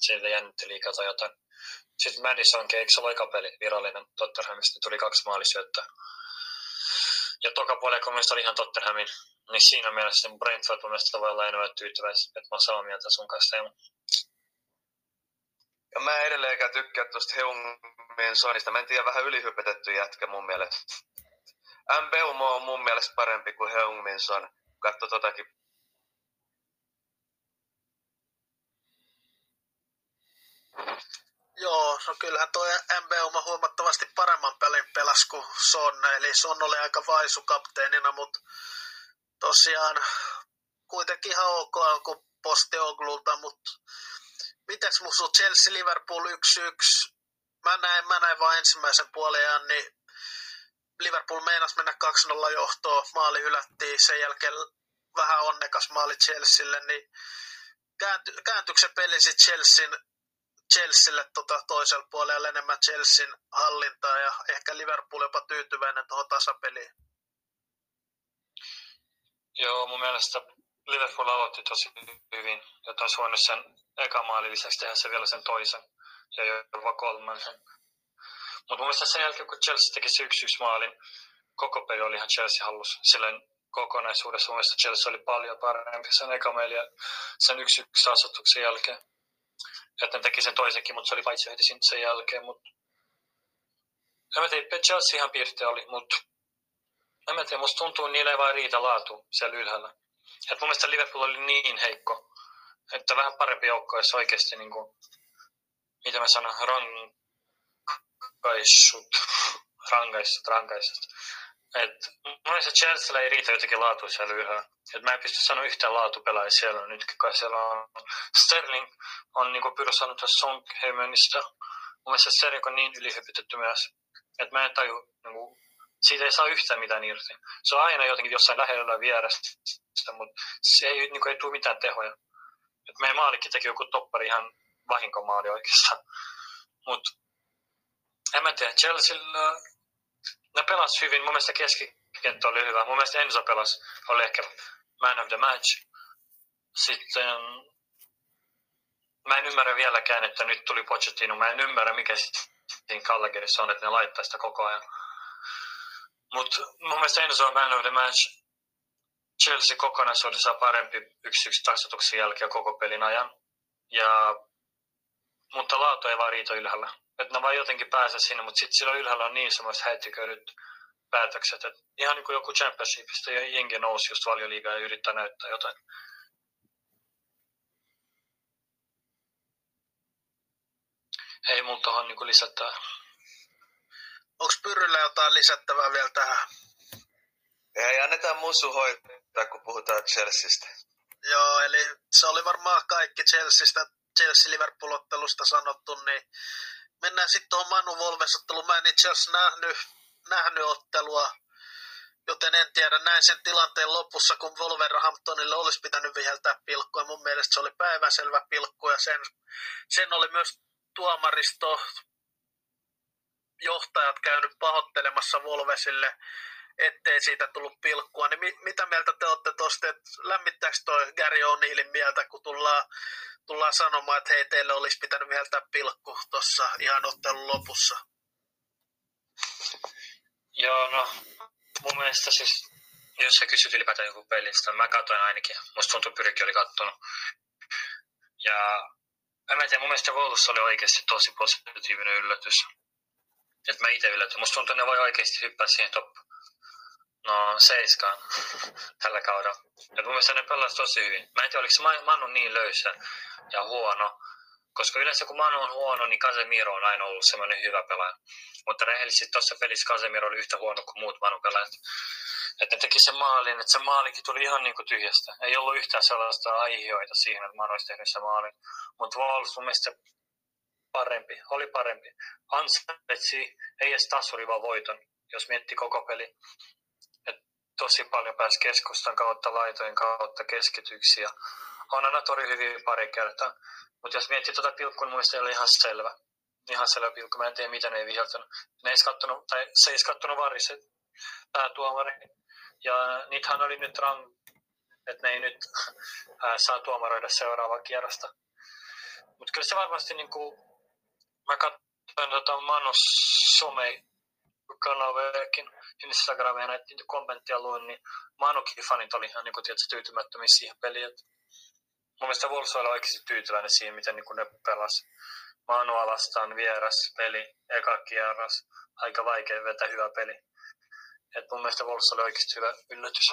siitä jännitti liikaa tai jotain. Sitten Madison, eikö se ole peli virallinen Tottenhamista, tuli kaksi maalisyöttöä. Ja toka puolella, kun oli ihan Tottenhamin, niin siinä mielessä Brentford mun mielestä voi olla enemmän tyytyväisiä, että mä oon samaa mieltä sun kanssa. Ja mä edelleenkään tykkää tuosta Heungmin Sonista. Mä en tiedä, vähän ylihypetetty jätkä mun mielestä. Mbeumo on mun mielestä parempi kuin Heungmin Son. Katso totakin Joo, no kyllähän tuo MB huomattavasti paremman pelin pelas kuin Son, eli Son oli aika vaisu kapteenina, mutta tosiaan kuitenkin ihan ok alku Oglulta, mutta mitäs musu Chelsea Liverpool 1-1, mä näin, mä näin vain ensimmäisen puolen niin Liverpool meinasi mennä 2-0 johtoon, maali hylättiin, sen jälkeen vähän onnekas maali Chelsealle, niin käänty, kääntyykö se peli sitten Chelsean Chelsealle tota toisella puolella enemmän Chelsean hallintaa ja ehkä Liverpool jopa tyytyväinen tuohon tasapeliin. Joo, mun mielestä Liverpool aloitti tosi hyvin ja taisi voinut sen eka maali lisäksi tehdä se vielä sen toisen ja jopa kolmannen. Mutta mun mielestä sen jälkeen, kun Chelsea teki se yksi maalin, koko peli oli ihan Chelsea hallus. Silleen kokonaisuudessa mun mielestä Chelsea oli paljon parempi sen eka ja sen yksi yksi asetuksen jälkeen että ne teki sen toisenkin, mutta se oli paitsi heti sen jälkeen. Mutta... En mä tiedä, Chelsea ihan piirteä oli, mutta en mä tiedä, musta tuntuu, että niillä ei vaan riitä laatu siellä ylhäällä. Et mun mielestä Liverpool oli niin heikko, että vähän parempi joukko, jos oikeasti niin kuin, mitä mä sanon, rankaissut, rankaissut, rankaissut. Et mun mielestä Chelsea ei riitä jotenkin laatu siellä ylhäällä. Et mä en pysty sanoa yhtään laatupelaajia siellä nytkin, kai siellä on Sterling on niin kuin Pyro sanonut tuossa Song Heimenistä. Mun mielestä Sterling on niin ylihypytetty myös, että mä en taju, niin kuin, siitä ei saa yhtään mitään irti. Se on aina jotenkin jossain lähellä vierestä, mutta se ei, niin kuin, ei tule mitään tehoja. Et meidän maalikin teki joku toppari ihan vahinkomaali oikeastaan. Mutta en mä tiedä, Chelsea ne pelas hyvin. Mun mielestä keskikenttä oli hyvä. Mun mielestä Enzo pelasi, oli ehkä man of the match. Sitten mä en ymmärrä vieläkään, että nyt tuli Pochettino. Mä en ymmärrä, mikä siinä Callagerissa on, että ne laittaa sitä koko ajan. Mutta mun mielestä Enzo on man of the match. Chelsea kokonaisuudessaan parempi yksi yksi tasoituksen jälkeen koko pelin ajan. Ja, mutta laatu ei vaan riitä ylhäällä että ne vaan jotenkin pääse sinne, mutta sitten siellä ylhäällä on niin semmoiset häittiköidyt päätökset, että ihan niin kuin joku championshipista ja jengi nousi just valioliigaa ja yrittää näyttää jotain. Ei mun tuohon niin lisättää. Onko Pyrryllä jotain lisättävää vielä tähän? Ei, annetaan musu hoitaa, kun puhutaan Chelseastä. Joo, eli se oli varmaan kaikki Chelseastä, Chelsea-Liverpool-ottelusta sanottu, niin mennään sitten tuohon Manu Volves-otteluun. Mä en itse asiassa nähnyt, nähnyt ottelua, joten en tiedä. Näin sen tilanteen lopussa, kun Wolverhamptonille olisi pitänyt viheltää pilkkua. Mun mielestä se oli päiväselvä pilkku ja sen, sen oli myös tuomaristo johtajat käynyt pahoittelemassa Volvesille, ettei siitä tullut pilkkua. Niin mi- mitä mieltä te olette tuosta, että lämmittääkö toi Gary O'Neillin mieltä, kun tullaan tullaan sanomaan, että hei, teille olisi pitänyt viheltää pilkku tuossa ihan ottelun lopussa. Joo, no mun mielestä siis, jos sä kysyt ylipäätään joku pelistä, mä katsoin ainakin. Musta tuntuu Pyrki oli kattonut. Ja mä en tiedä, mun mielestä Wolves oli oikeasti tosi positiivinen yllätys. Et mä itse yllätyin. Musta tuntuu, että ne voi oikeasti hyppää siihen top no seiskaan tällä kaudella. Ja mun mielestä ne pelasi tosi hyvin. Mä en tiedä, oliko se Manu niin löysä ja huono. Koska yleensä kun Manu on huono, niin Casemiro on aina ollut semmoinen hyvä pelaaja. Mutta rehellisesti tuossa pelissä Casemiro oli yhtä huono kuin muut Manu-pelaajat. Että ne teki sen maalin, että se maalikin tuli ihan niin kuin tyhjästä. Ei ollut yhtään sellaista aihioita siihen, että Manu olisi tehnyt sen maalin. Mutta Wolves mun mielestä parempi, oli parempi. Ansaitsi, ei edes tasuri, vaan voiton, jos mietti koko peli tosi paljon pääsi keskustan kautta, laitojen kautta keskityksiä. On aina tori hyvin pari kertaa. Mutta jos miettii tuota pilkkun, muista oli ihan selvä. Ihan selvä pilkku. Mä en tiedä, mitä ne ei viheltänyt. Ne ei kattonut, tai se ei kattonut varis, päätuomari. Ja niithän oli nyt rang, että ne ei nyt ää, saa tuomaroida seuraavaa kierrosta. Mutta kyllä se varmasti niin kuin, mä katsoin tota Manus some kanaveikin, Instagramia näitä kommentteja luin, niin Manukin fanit oli ihan niin kuin, tietysti, tyytymättömiä siihen peliin. Et mun mielestä Wolves oli oikeasti tyytyväinen siihen, miten niin kuin ne pelas. Manu alastaan vieras peli, eka kierros, aika vaikea vetää hyvä peli. Et mun mielestä Wolves oli oikeasti hyvä yllätys.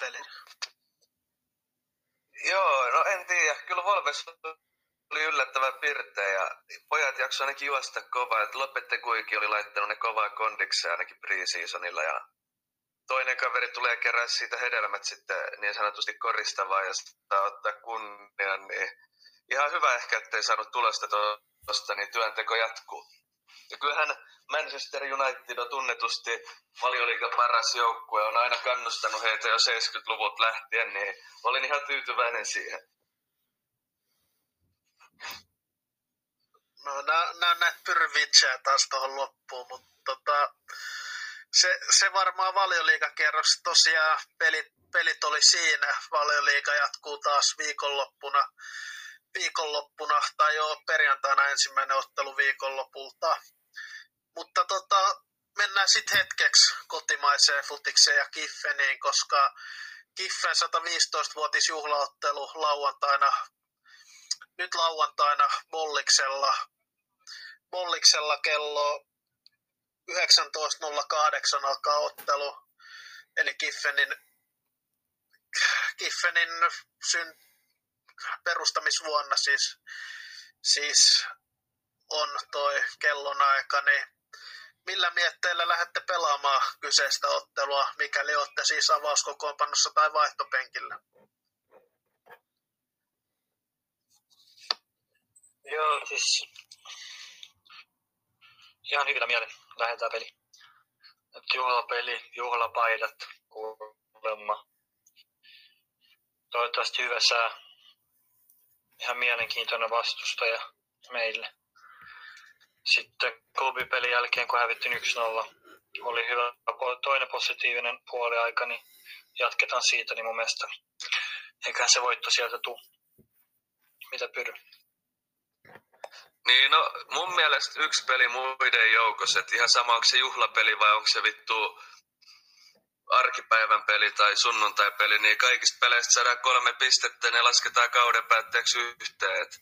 pelin. Joo, no en tiedä. Kyllä Volves oli yllättävän pirteä ja pojat jaksoivat ainakin juosta kovaa. Lopette Kuiki oli laittanut ne kovaa kondikseen ainakin preseasonilla ja toinen kaveri tulee kerää siitä hedelmät sitten niin sanotusti koristavaa ja sitä ottaa kunnian, niin ihan hyvä ehkä, ettei saanut tulosta tuosta, niin työnteko jatkuu. Ja kyllähän Manchester United on tunnetusti valioliikan paras joukkue, on aina kannustanut heitä jo 70-luvut lähtien, niin olin ihan tyytyväinen siihen. No nämä on näitä pyrvitsejä taas tuohon loppuun, mutta tota, se, se varmaan valioliikakierros tosiaan pelit, pelit oli siinä. Valioliika jatkuu taas viikonloppuna, viikonloppuna tai jo perjantaina ensimmäinen ottelu viikonlopulta. Mutta tota, mennään sitten hetkeksi kotimaiseen futikseen ja Kiffeniin, koska Kiffen 115-vuotisjuhlaottelu lauantaina, nyt lauantaina Bolliksella, Bolliksella kello 19.08 alkaa ottelu, eli Kiffenin, Kiffenin syn, perustamisvuonna siis, siis on toi kellonaika, niin millä mietteillä lähdette pelaamaan kyseistä ottelua, mikäli olette siis avauskokoonpanossa tai vaihtopenkillä? Joo, siis ihan hyvillä mielen lähdetään peli. Juhlapeli, juhlapaidat, kuulemma. Toivottavasti hyvä sää. Ihan mielenkiintoinen vastustaja meille. Sitten klubipelin jälkeen, kun hävittiin 1-0, oli hyvä toinen positiivinen puoliaika, niin jatketaan siitä, niin mun mielestä eiköhän se voitto sieltä tuu. Mitä pyry? Niin no, mun mielestä yksi peli muiden joukossa, että ihan sama onko se juhlapeli vai onko se vittu arkipäivän peli tai sunnuntai-peli, niin kaikista peleistä saadaan kolme pistettä ne lasketaan kauden päätteeksi yhteen. Et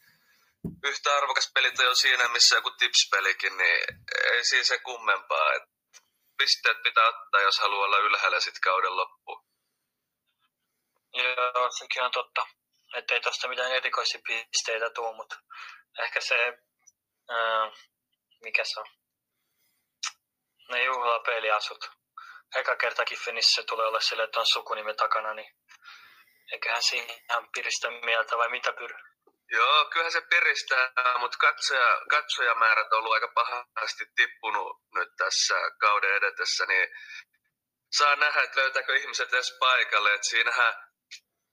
yhtä arvokas peli on siinä, missä joku tipspelikin, niin ei siinä se kummempaa. Et pisteet pitää ottaa, jos haluaa olla ylhäällä sitten kauden loppuun. Joo, sekin on totta. Että ei tosta mitään erikoisia pisteitä tuu, mutta ehkä se, ää, mikä se on, ne juhlapeliasut. Eka kerta Kiffinissä tulee olla sille, että on sukunimi takana, niin eiköhän siinä ihan piristä mieltä vai mitä pyr? Joo, kyllähän se piristää, mutta katsoja, katsojamäärät on ollut aika pahasti tippunut nyt tässä kauden edetessä, niin saa nähdä, että löytääkö ihmiset edes paikalle. Et siinähän,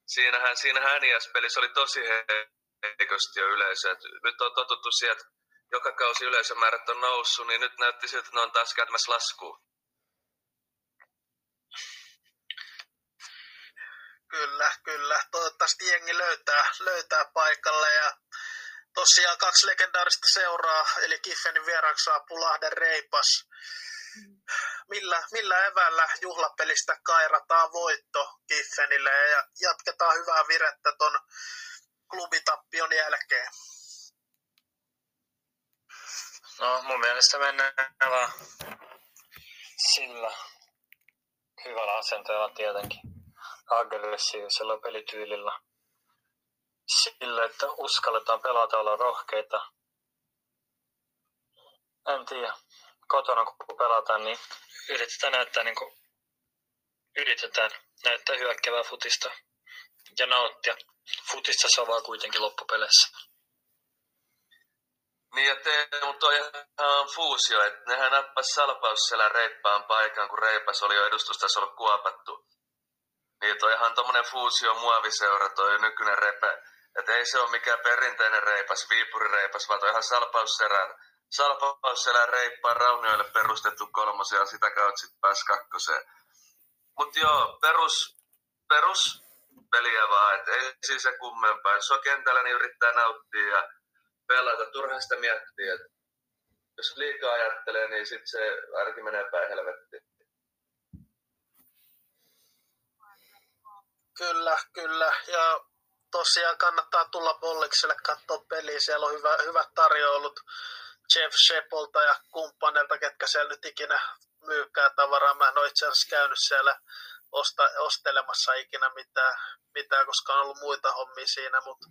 siinähän, siinähän NIS-pelissä oli tosi heikosti jo yleisö. Et nyt on totuttu siihen, että joka kausi yleisömäärät on noussut, niin nyt näytti siltä, että ne on taas käytämässä laskuun. Kyllä, kyllä. Toivottavasti jengi löytää, löytää paikalle ja tosiaan kaksi legendaarista seuraa, eli Kiffenin vieraaksi saapuu Lahden Reipas. Millä, millä evällä juhlapelistä kairataan voitto Kiffenille ja jatketaan hyvää virettä ton klubitappion jälkeen? No mun mielestä mennään vaan sillä hyvällä asenteella tietenkin aggressiivisella pelityylillä. Sillä, että uskalletaan pelata olla rohkeita. En tiedä. Kotona kun pelataan, niin yritetään näyttää niin kuin, yritetään näyttää hyökkävää futista ja nauttia. Futista vaan kuitenkin loppupeleissä. Niin ja Teemu toi ihan fuusio, että nehän nappas salpausselän reippaan paikan, kun reipas oli jo edustustasolla kuopattu. Niin toi ihan tommonen fuusio muoviseura toi nykyinen repe. Että ei se ole mikään perinteinen reipas, viipurireipas, vaan toi ihan salpausselän, salpausselän reippaan raunioille perustettu kolmosia ja sitä kautta sitten pääsi kakkoseen. Mut joo, perus, perus peliä vaan, että ei siis se kummempaa. Jos on kentällä, niin yrittää nauttia ja pelata. Turha sitä miettiä. Että jos liikaa ajattelee, niin sitten se arki menee päin helvettiin. Kyllä, kyllä. Ja tosiaan kannattaa tulla Bollikselle katsoa peliä. Siellä on hyvä, hyvät tarjoulut Jeff Shepolta ja kumppaneilta, ketkä siellä nyt ikinä myykää tavaraa. Mä en ole itse asiassa käynyt siellä osta, ostelemassa ikinä mitään, mitään, koska on ollut muita hommia siinä, mutta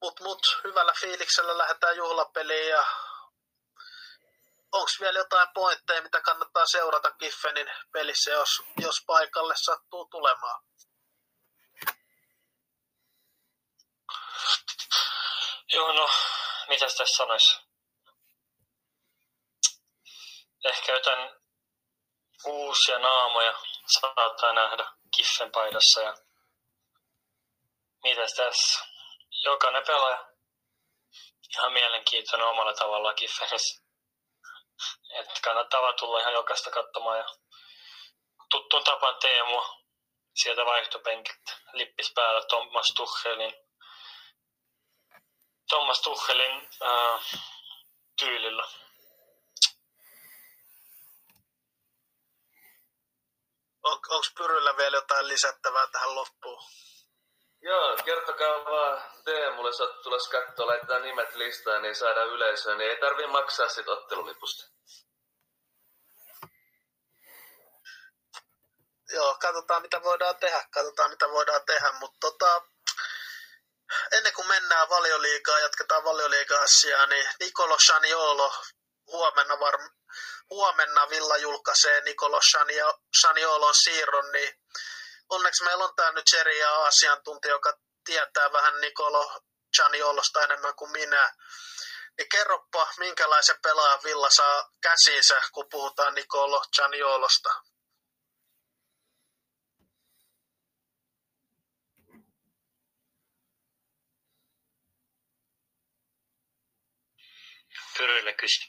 mut, mut, hyvällä fiiliksellä lähdetään juhlapeliin ja onko vielä jotain pointteja, mitä kannattaa seurata Kiffenin pelissä, jos, jos paikalle sattuu tulemaan? Joo, no, mitä tässä sanoisi? Ehkä jotain uusia naamoja saattaa nähdä Kiffen paidassa ja mitäs tässä? Jokainen pelaaja ihan mielenkiintoinen omalla tavallaan Kiffenissä. Että kannattaa tulla ihan jokaista katsomaan ja tuttuun tapaan Teemua sieltä vaihtopenkiltä lippis päällä Thomas Tuchelin Thomas Tuchelin äh, tyylillä. On, Onko Pyryllä vielä jotain lisättävää tähän loppuun? Joo, kertokaa vaan Teemulle, jos oot tulossa katsoa, laittaa nimet listaan, niin saadaan yleisöä, niin ei tarvii maksaa sit ottelulipusta. Joo, katsotaan mitä voidaan tehdä, katsotaan mitä voidaan tehdä, mutta tota, ennen kuin mennään valioliigaan, jatketaan valioliigaa asiaa, niin Nicolo Shaniolo huomenna, var, huomenna Villa julkaisee Nicolo Shaniolon siirron, niin onneksi meillä on tämä nyt Serie asiantuntija, joka tietää vähän Nicolo Chaniolosta enemmän kuin minä. Niin kerropa, minkälaisen pelaajan Villa saa käsiinsä, kun puhutaan Nicolo Chaniolosta. Pyrylle kysy.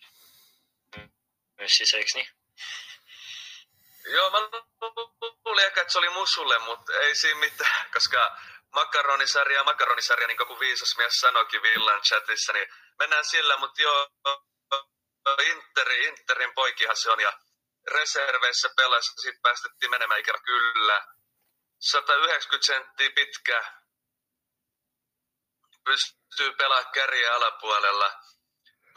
Myös siis, eikö niin? Joo, mä luulin ehkä, että se oli musulle, mutta ei siinä mitään, koska makaronisarja, makaronisarja, niin kuin viisas mies sanoikin Villan chatissa, niin mennään sillä, mutta joo, Interi, Interin poikihan se on, ja reserveissä pelasi, sitten päästettiin menemään ikävä kyllä. 190 senttiä pitkä, pystyy pelaamaan kärjen alapuolella,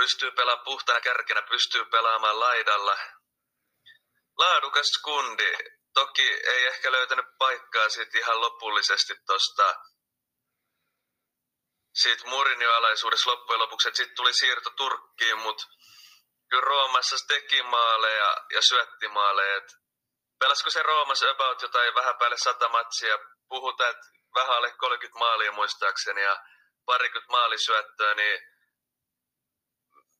pystyy pelaamaan puhtaana kärkenä, pystyy pelaamaan laidalla. Laadukas kundi, toki ei ehkä löytänyt paikkaa sit ihan lopullisesti tosta siitä Mourinho-alaisuudessa loppujen lopuksi, että sitten tuli siirto Turkkiin, mutta kyllä Roomassa teki maaleja ja syötti maaleja. Et pelasko se Roomassa about jotain vähän päälle sata matsia, puhutaan, että vähän alle 30 maalia muistaakseni ja parikymmentä maalisyöttöä, niin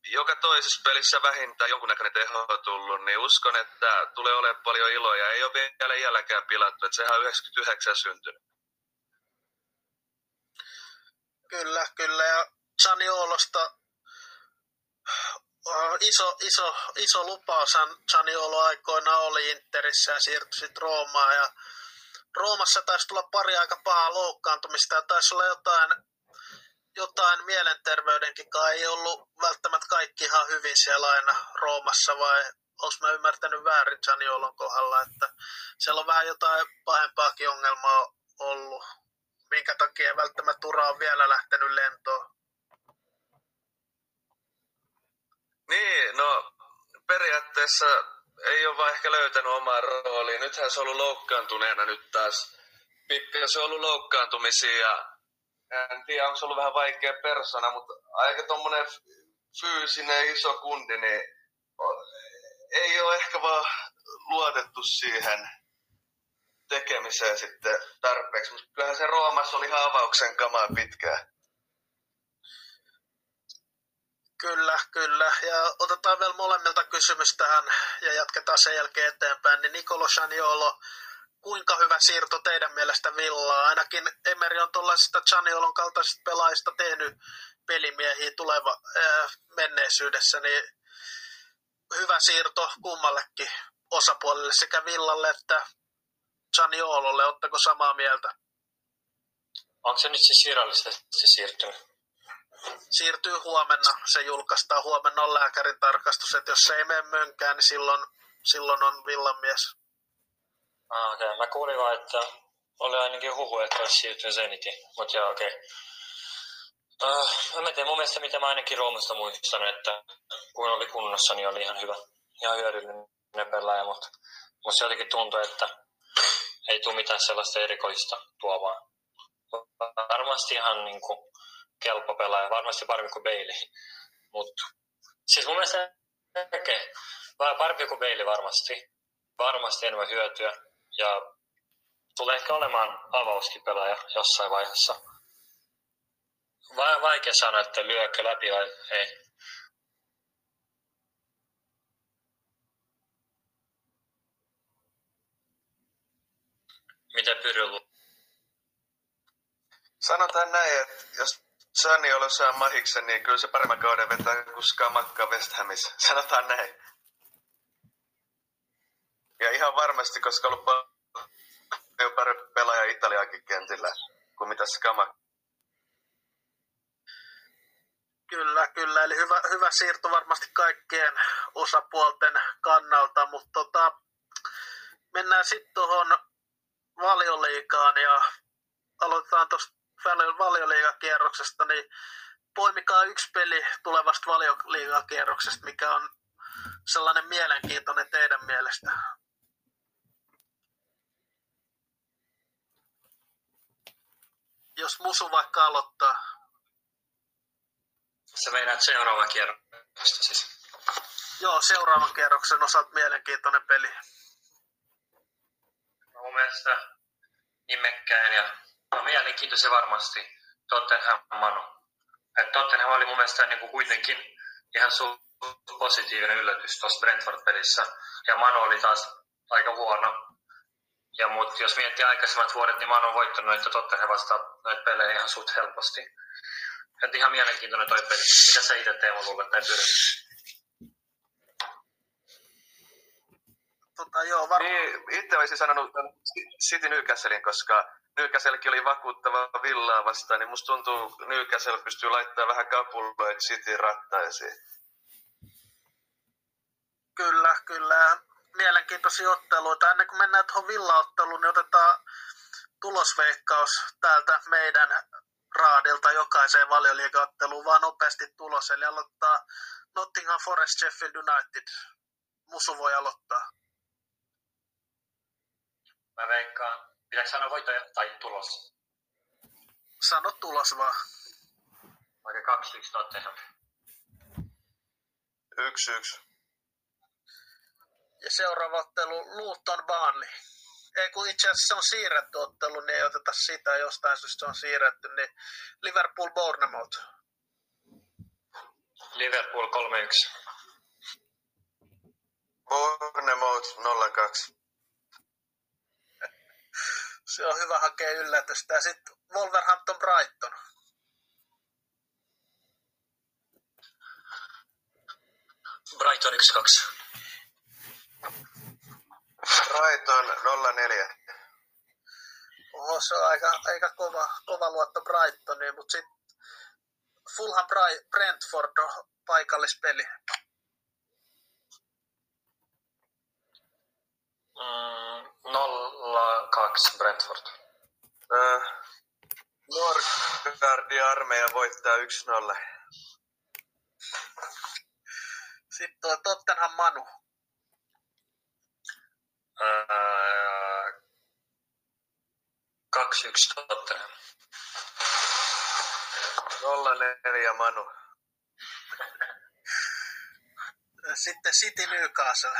joka toisessa pelissä vähintään jonkunnäköinen teho tullut, niin uskon, että tulee olemaan paljon iloja. Ei ole vielä iälläkään pilattu, että sehän on 99 syntynyt. Kyllä, kyllä. Ja Saniolosta iso, iso, iso lupaus Saniolo aikoina oli Interissä ja siirtyi sitten Roomaan. Ja Roomassa taisi tulla pari aika pahaa loukkaantumista ja taisi olla jotain jotain mielenterveydenkin kai ei ollut välttämättä kaikki ihan hyvin siellä aina Roomassa vai onko mä ymmärtänyt väärin Janiolon kohdalla, että siellä on vähän jotain pahempaakin ongelmaa ollut, minkä takia välttämättä ura on vielä lähtenyt lentoon. Niin, no periaatteessa ei ole vaan ehkä löytänyt omaa roolia. Nythän se on ollut loukkaantuneena nyt taas. Pikkasen se on ollut loukkaantumisia ja en tiedä, onko se ollut vähän vaikea persona, mutta aika tuommoinen fyysinen iso kundi, niin ei ole ehkä vaan luotettu siihen tekemiseen sitten tarpeeksi. Mutta kyllähän se Roomassa oli ihan avauksen kamaa pitkään. Kyllä, kyllä. Ja otetaan vielä molemmilta kysymys tähän ja jatketaan sen jälkeen eteenpäin. Niin Nicolo Chaniolo, kuinka hyvä siirto teidän mielestä Villaa? Ainakin Emeri on tuollaisista Chaniolon kaltaisista pelaajista tehnyt pelimiehiä tuleva ää, menneisyydessä, niin hyvä siirto kummallekin osapuolelle, sekä Villalle että Chaniololle. Oletteko samaa mieltä? Onko se nyt siis virallisesti siirtynyt? siirtyy huomenna, se julkaistaan. Huomenna on lääkärin tarkastus, että jos se ei mene mönkään, niin silloin, silloin on villamies. Ah, okei. Okay. Mä kuulin vaan, että oli ainakin huhu, että olisi siirtynyt Zenitiin, mutta joo, okei. Okay. Uh, mä tiedä, mun mielestä mitä mä ainakin Roomasta muistan, että kun oli kunnossa, niin oli ihan hyvä, ihan hyödyllinen pelaaja, mutta musta jotenkin tuntui, että ei tule mitään sellaista erikoista tuovaa. Varmasti ihan niin kuin, kelpo pelaaja, varmasti parempi kuin Bailey. Mutta siis mun mielestä tekee parempi kuin Bailey varmasti. Varmasti enemmän hyötyä ja tulee ehkä olemaan avauskin pelaaja jossain vaiheessa. Va- vaikea sanoa, että lyökö läpi vai ei. Miten Pyry Sanotaan näin, että jos Sani saa mahiksen, niin kyllä se paremman kauden vetää kuin Skamakka West Hamissa. Sanotaan näin. Ja ihan varmasti, koska on ollut paljon parempi pelaaja Italiakin kentillä kuin mitä Skamakka. Kyllä, kyllä. Eli hyvä, hyvä siirto varmasti kaikkien osapuolten kannalta, mutta tota, mennään sitten tuohon valioliikaan ja aloitetaan tuosta valioliigakierroksesta, niin poimikaa yksi peli tulevasta valioliigakierroksesta, mikä on sellainen mielenkiintoinen teidän mielestä. Jos Musu vaikka aloittaa. Se meinaat seuraava kierroksesta siis. Joo, seuraavan kierroksen osalta mielenkiintoinen peli. No, mun mielestä nimekkään ja No mielenkiintoisia varmasti Tottenham Manu. Et Tottenham oli mun mielestä niin kuin kuitenkin ihan su- positiivinen yllätys tuossa Brentford-pelissä. Ja Manu oli taas aika huono. Ja mut jos miettii aikaisemmat vuodet, niin Manu on voittanut noita Tottenham vastaan noita pelejä ihan suht helposti. Et ihan mielenkiintoinen toi peli. Mitä sä itse Teemu luulet tai Pyry? Tota, joo, var... Niin, itse olisin sanonut City Newcastlein, koska Newcastlekin oli vakuuttava villaa vastaan, niin musta tuntuu, Newcastle pystyy laittamaan vähän kapuloita City rattaisiin. Kyllä, kyllä. Mielenkiintoisia otteluita. Ennen kuin mennään tuohon villaotteluun, niin otetaan tulosveikkaus täältä meidän raadilta jokaiseen valioliigaotteluun, vaan nopeasti tulos. Eli aloittaa Nottingham Forest Sheffield United. Musu voi aloittaa. Mä veikkaan Pitääkö sanoa voittaja tai tulos? Sano tulos vaan. Vaikka 2-1 Tottenham. 1-1. Ja seuraava ottelu Luton Burnley. Ei kun itse asiassa se on siirretty ottelu, niin ei oteta sitä, jostain syystä se on siirretty, niin Liverpool Bournemouth. Liverpool 3-1. Bournemouth 0-2 se on hyvä hakea yllätystä. Ja sitten Wolverhampton Brighton. Brighton 1-2. Brighton 0-4. Oho, se on aika, aika kova, kova luotto Brightoniin, mutta sitten Fulham Brentford on paikallispeli. Mm, 0-2 Brentford. Uh, Norgardin armeija voittaa 1-0. Sitten on Tottenham Manu. Uh, 2-1 Tottenham. 0-4 Manu. Sitten City Newcastle.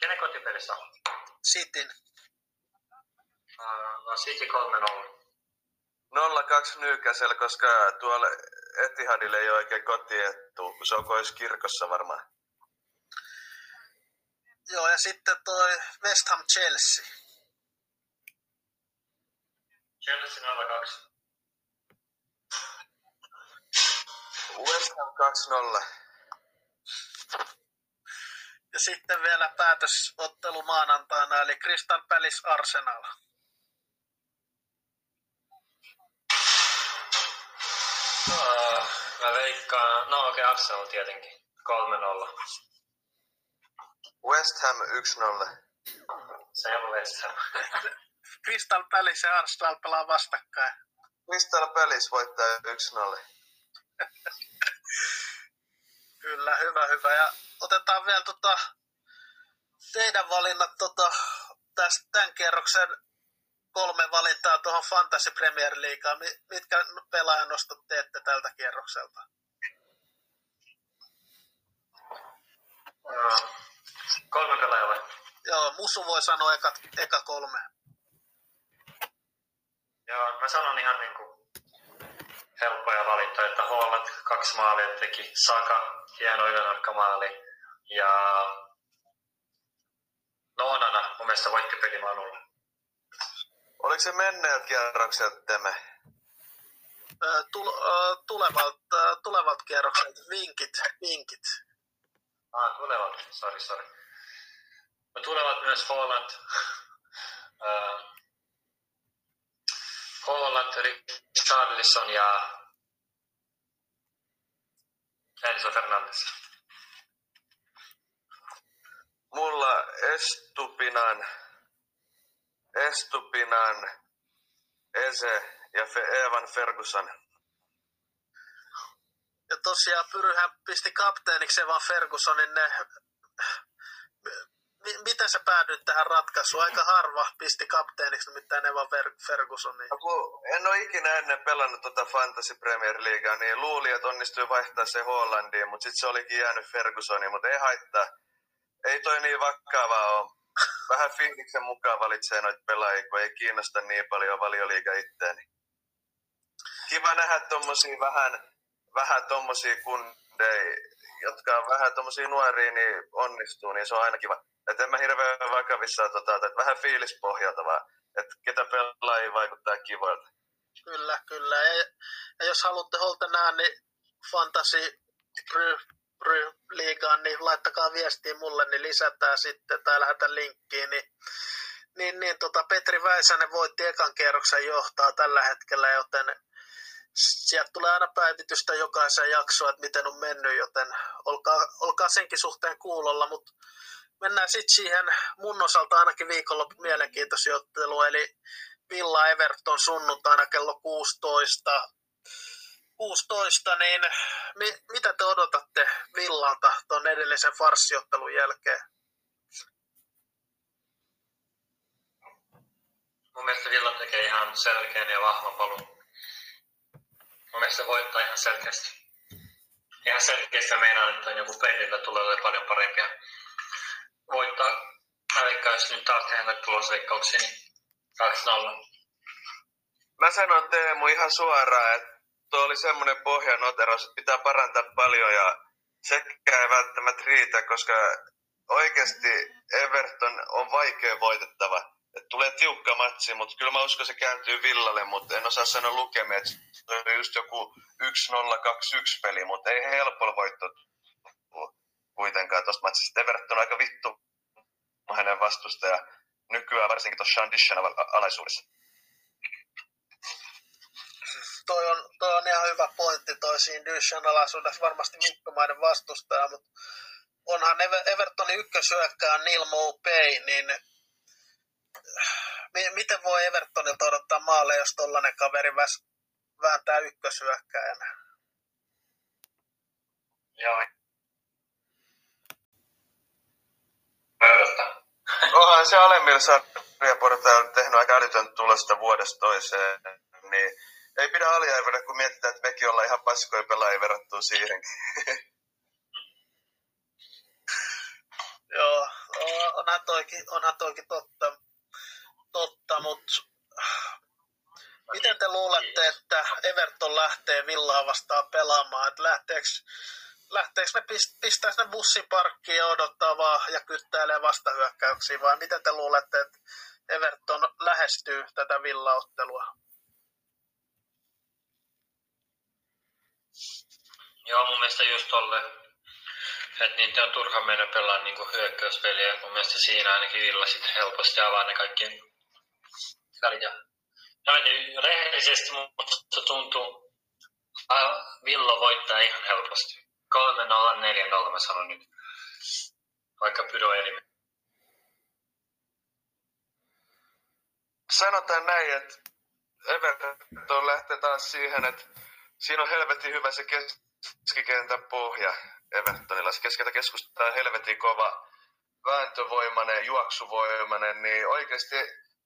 Kenen kotipelissä on? Cityn. Uh, no City 3-0. 0-2 Newcastle, koska tuolla Etihadille ei ole oikein kotiettu, kun se on pois kirkossa varmaan. Joo, ja sitten toi West Ham Chelsea. Chelsea 02. West Ham 2-0. Ja sitten vielä päätösottelu maanantaina, eli Crystal Palace Arsenal. Uh, mä veikkaan, no okei, okay, Arsenal tietenkin. 3-0. West Ham 1-0. Se on West Ham. Crystal Palace ja Arsenal pelaa vastakkain. Crystal Palace voittaa 1-0. Kyllä, hyvä, hyvä. Ja otetaan vielä tota, teidän valinnat tota, tästä, tämän kerroksen kolme valintaa tuohon Fantasy Premier Leagueaan. Mitkä pelaajanostot teette tältä kierrokselta? Kolme pelaajaa vai? Joo, Musu voi sanoa eka, eka kolme. Joo, mä sanon ihan niinku helppoja valintoja, että Holland kaksi maalia teki, Saka hieno ylänarkkamaali ja Noonana mun mielestä voitti peli Manulla. Oliko se menneet kierrokset Teme? Ö, tul, ö, tulevalta, ö, tulevalta kierrokselta vinkit, vinkit. Ah, tulevat, sorry, sorry. No, tulevat myös Holland, uh, Holland, Richarlison ja Enzo Fernandes. Mulla Estupinan, Estupinan, Ese ja Fe- Evan Ferguson. Ja tosiaan Pyryhän pisti kapteeniksi Evan Fergusonin. Ne, m- miten sä päädyit tähän ratkaisuun? Aika harva pisti kapteeniksi nimittäin Evan Fer- Fergusonin. No, kun en ole ikinä ennen pelannut tuota Fantasy Premier Leaguea, niin luulin, että onnistui vaihtaa se Hollandiin, mutta sitten se olikin jäänyt Fergusoniin, mutta ei haittaa. Ei toi niin vakavaa ole. Vähän fiiliksen mukaan valitsee noita pelaajia, kun ei kiinnosta niin paljon valioliiga itteeni. Kiva nähdä tommosia vähän, vähän tommosia kundeja, jotka on vähän tommosia nuoria, niin onnistuu, niin se on aina kiva. Et en mä hirveän vakavissaan tota, että vähän fiilispohjalta vaan, että ketä pelaajia vaikuttaa kivoilta. Kyllä, kyllä. Ja, ja jos haluatte holta nähdä, niin Fantasy liigaan, niin laittakaa viestiä mulle, niin lisätään sitten tai lähetän linkkiin. Niin, niin, niin tota Petri Väisänen voitti ekan kierroksen johtaa tällä hetkellä, joten sieltä tulee aina päivitystä jokaisen jaksoa, että miten on mennyt, joten olkaa, olkaa senkin suhteen kuulolla, mutta mennään sitten siihen mun osalta ainakin viikonloppu mielenkiintoisin ottelu, eli Villa Everton sunnuntaina kello 16. 16, niin mi, mitä te odotatte Villalta tuon edellisen farssiottelun jälkeen? Mun mielestä Villa tekee ihan selkeän ja vahvan palun. Mun mielestä voittaa ihan selkeästi. Ihan selkeästi meinaan, että on joku pelillä tulee olemaan paljon parempia. Voittaa, mä jos nyt taas tehdään tulosveikkauksia, niin 2-0. Mä sanon Teemu ihan suoraan, että tuo oli semmoinen pohjanoteraus, että pitää parantaa paljon ja sekään ei välttämättä riitä, koska oikeasti Everton on vaikea voitettava. Et tulee tiukka matsi, mutta kyllä mä uskon, se kääntyy Villalle, mutta en osaa sanoa lukemia, että se on just joku 1-0-2-1 peli, mutta ei helpolla voitto kuitenkaan tuosta matsista. Everton on aika vittu hänen vastustaja nykyään varsinkin tuossa Sean Dishan alaisuudessa. Toi on, toi on ihan hyvä pointti toi siinä alaisuudessa, varmasti mittomainen vastustaja, mutta onhan Ever- Evertonin ykkösyökkää Neil Mopay, niin miten voi Evertonilta odottaa maalle, jos tollanen kaveri väs, vääntää ykkösyökkäjänä? Joo. Mä odotan. Onhan se alemmilla sarjaportailla tehnyt aika älytön tulosta vuodesta toiseen, niin ei pidä aliarvioida, kun mietitään, että mekin ollaan ihan paskoja pelaajia verrattuna siihenkin. Joo, onhan toikin, onhan toikin totta, totta mutta miten te luulette, että Everton lähtee Villaa vastaan pelaamaan? Että lähteekö, lähteekö ne pistää ne bussin parkkiin ja kyttäilee vastahyökkäyksiä vai miten te luulette, että Everton lähestyy tätä villaottelua? Joo, mun mielestä just tolle, että niitä on turha mennä pelaa niin hyökkäyspeliä. Mun mielestä siinä ainakin Villa sitten helposti avaa ne kaikki välit. Ja, ja rehellisesti musta tuntuu, Villa voittaa ihan helposti. 3-0, 4-0 mä sanon nyt. Vaikka Pyro eri. Sanotaan näin, että Everton lähtee taas siihen, että siinä on helvetin hyvä se keskikentän pohja Evertonilla. Se keskeltä keskustaa helvetin kova, vääntövoimainen, juoksuvoimainen, niin oikeasti,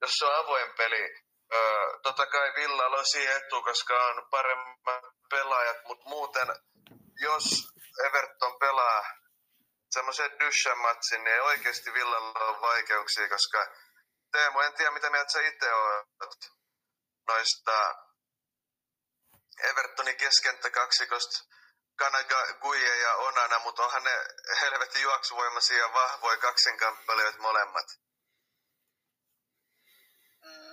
jos se on avoin peli, öö, totta kai Villalla on siihen etu, koska on paremmat pelaajat, mutta muuten, jos Everton pelaa semmoisen Dyschen-matsin, niin oikeasti Villalla on vaikeuksia, koska Teemu, en tiedä mitä mieltä sä itse oot noista Evertonin kaksikosta Kanaga, Guye ja Onana, mutta onhan ne helvetin juoksuvoimaisia ja vahvoja kaksinkamppelijoita molemmat.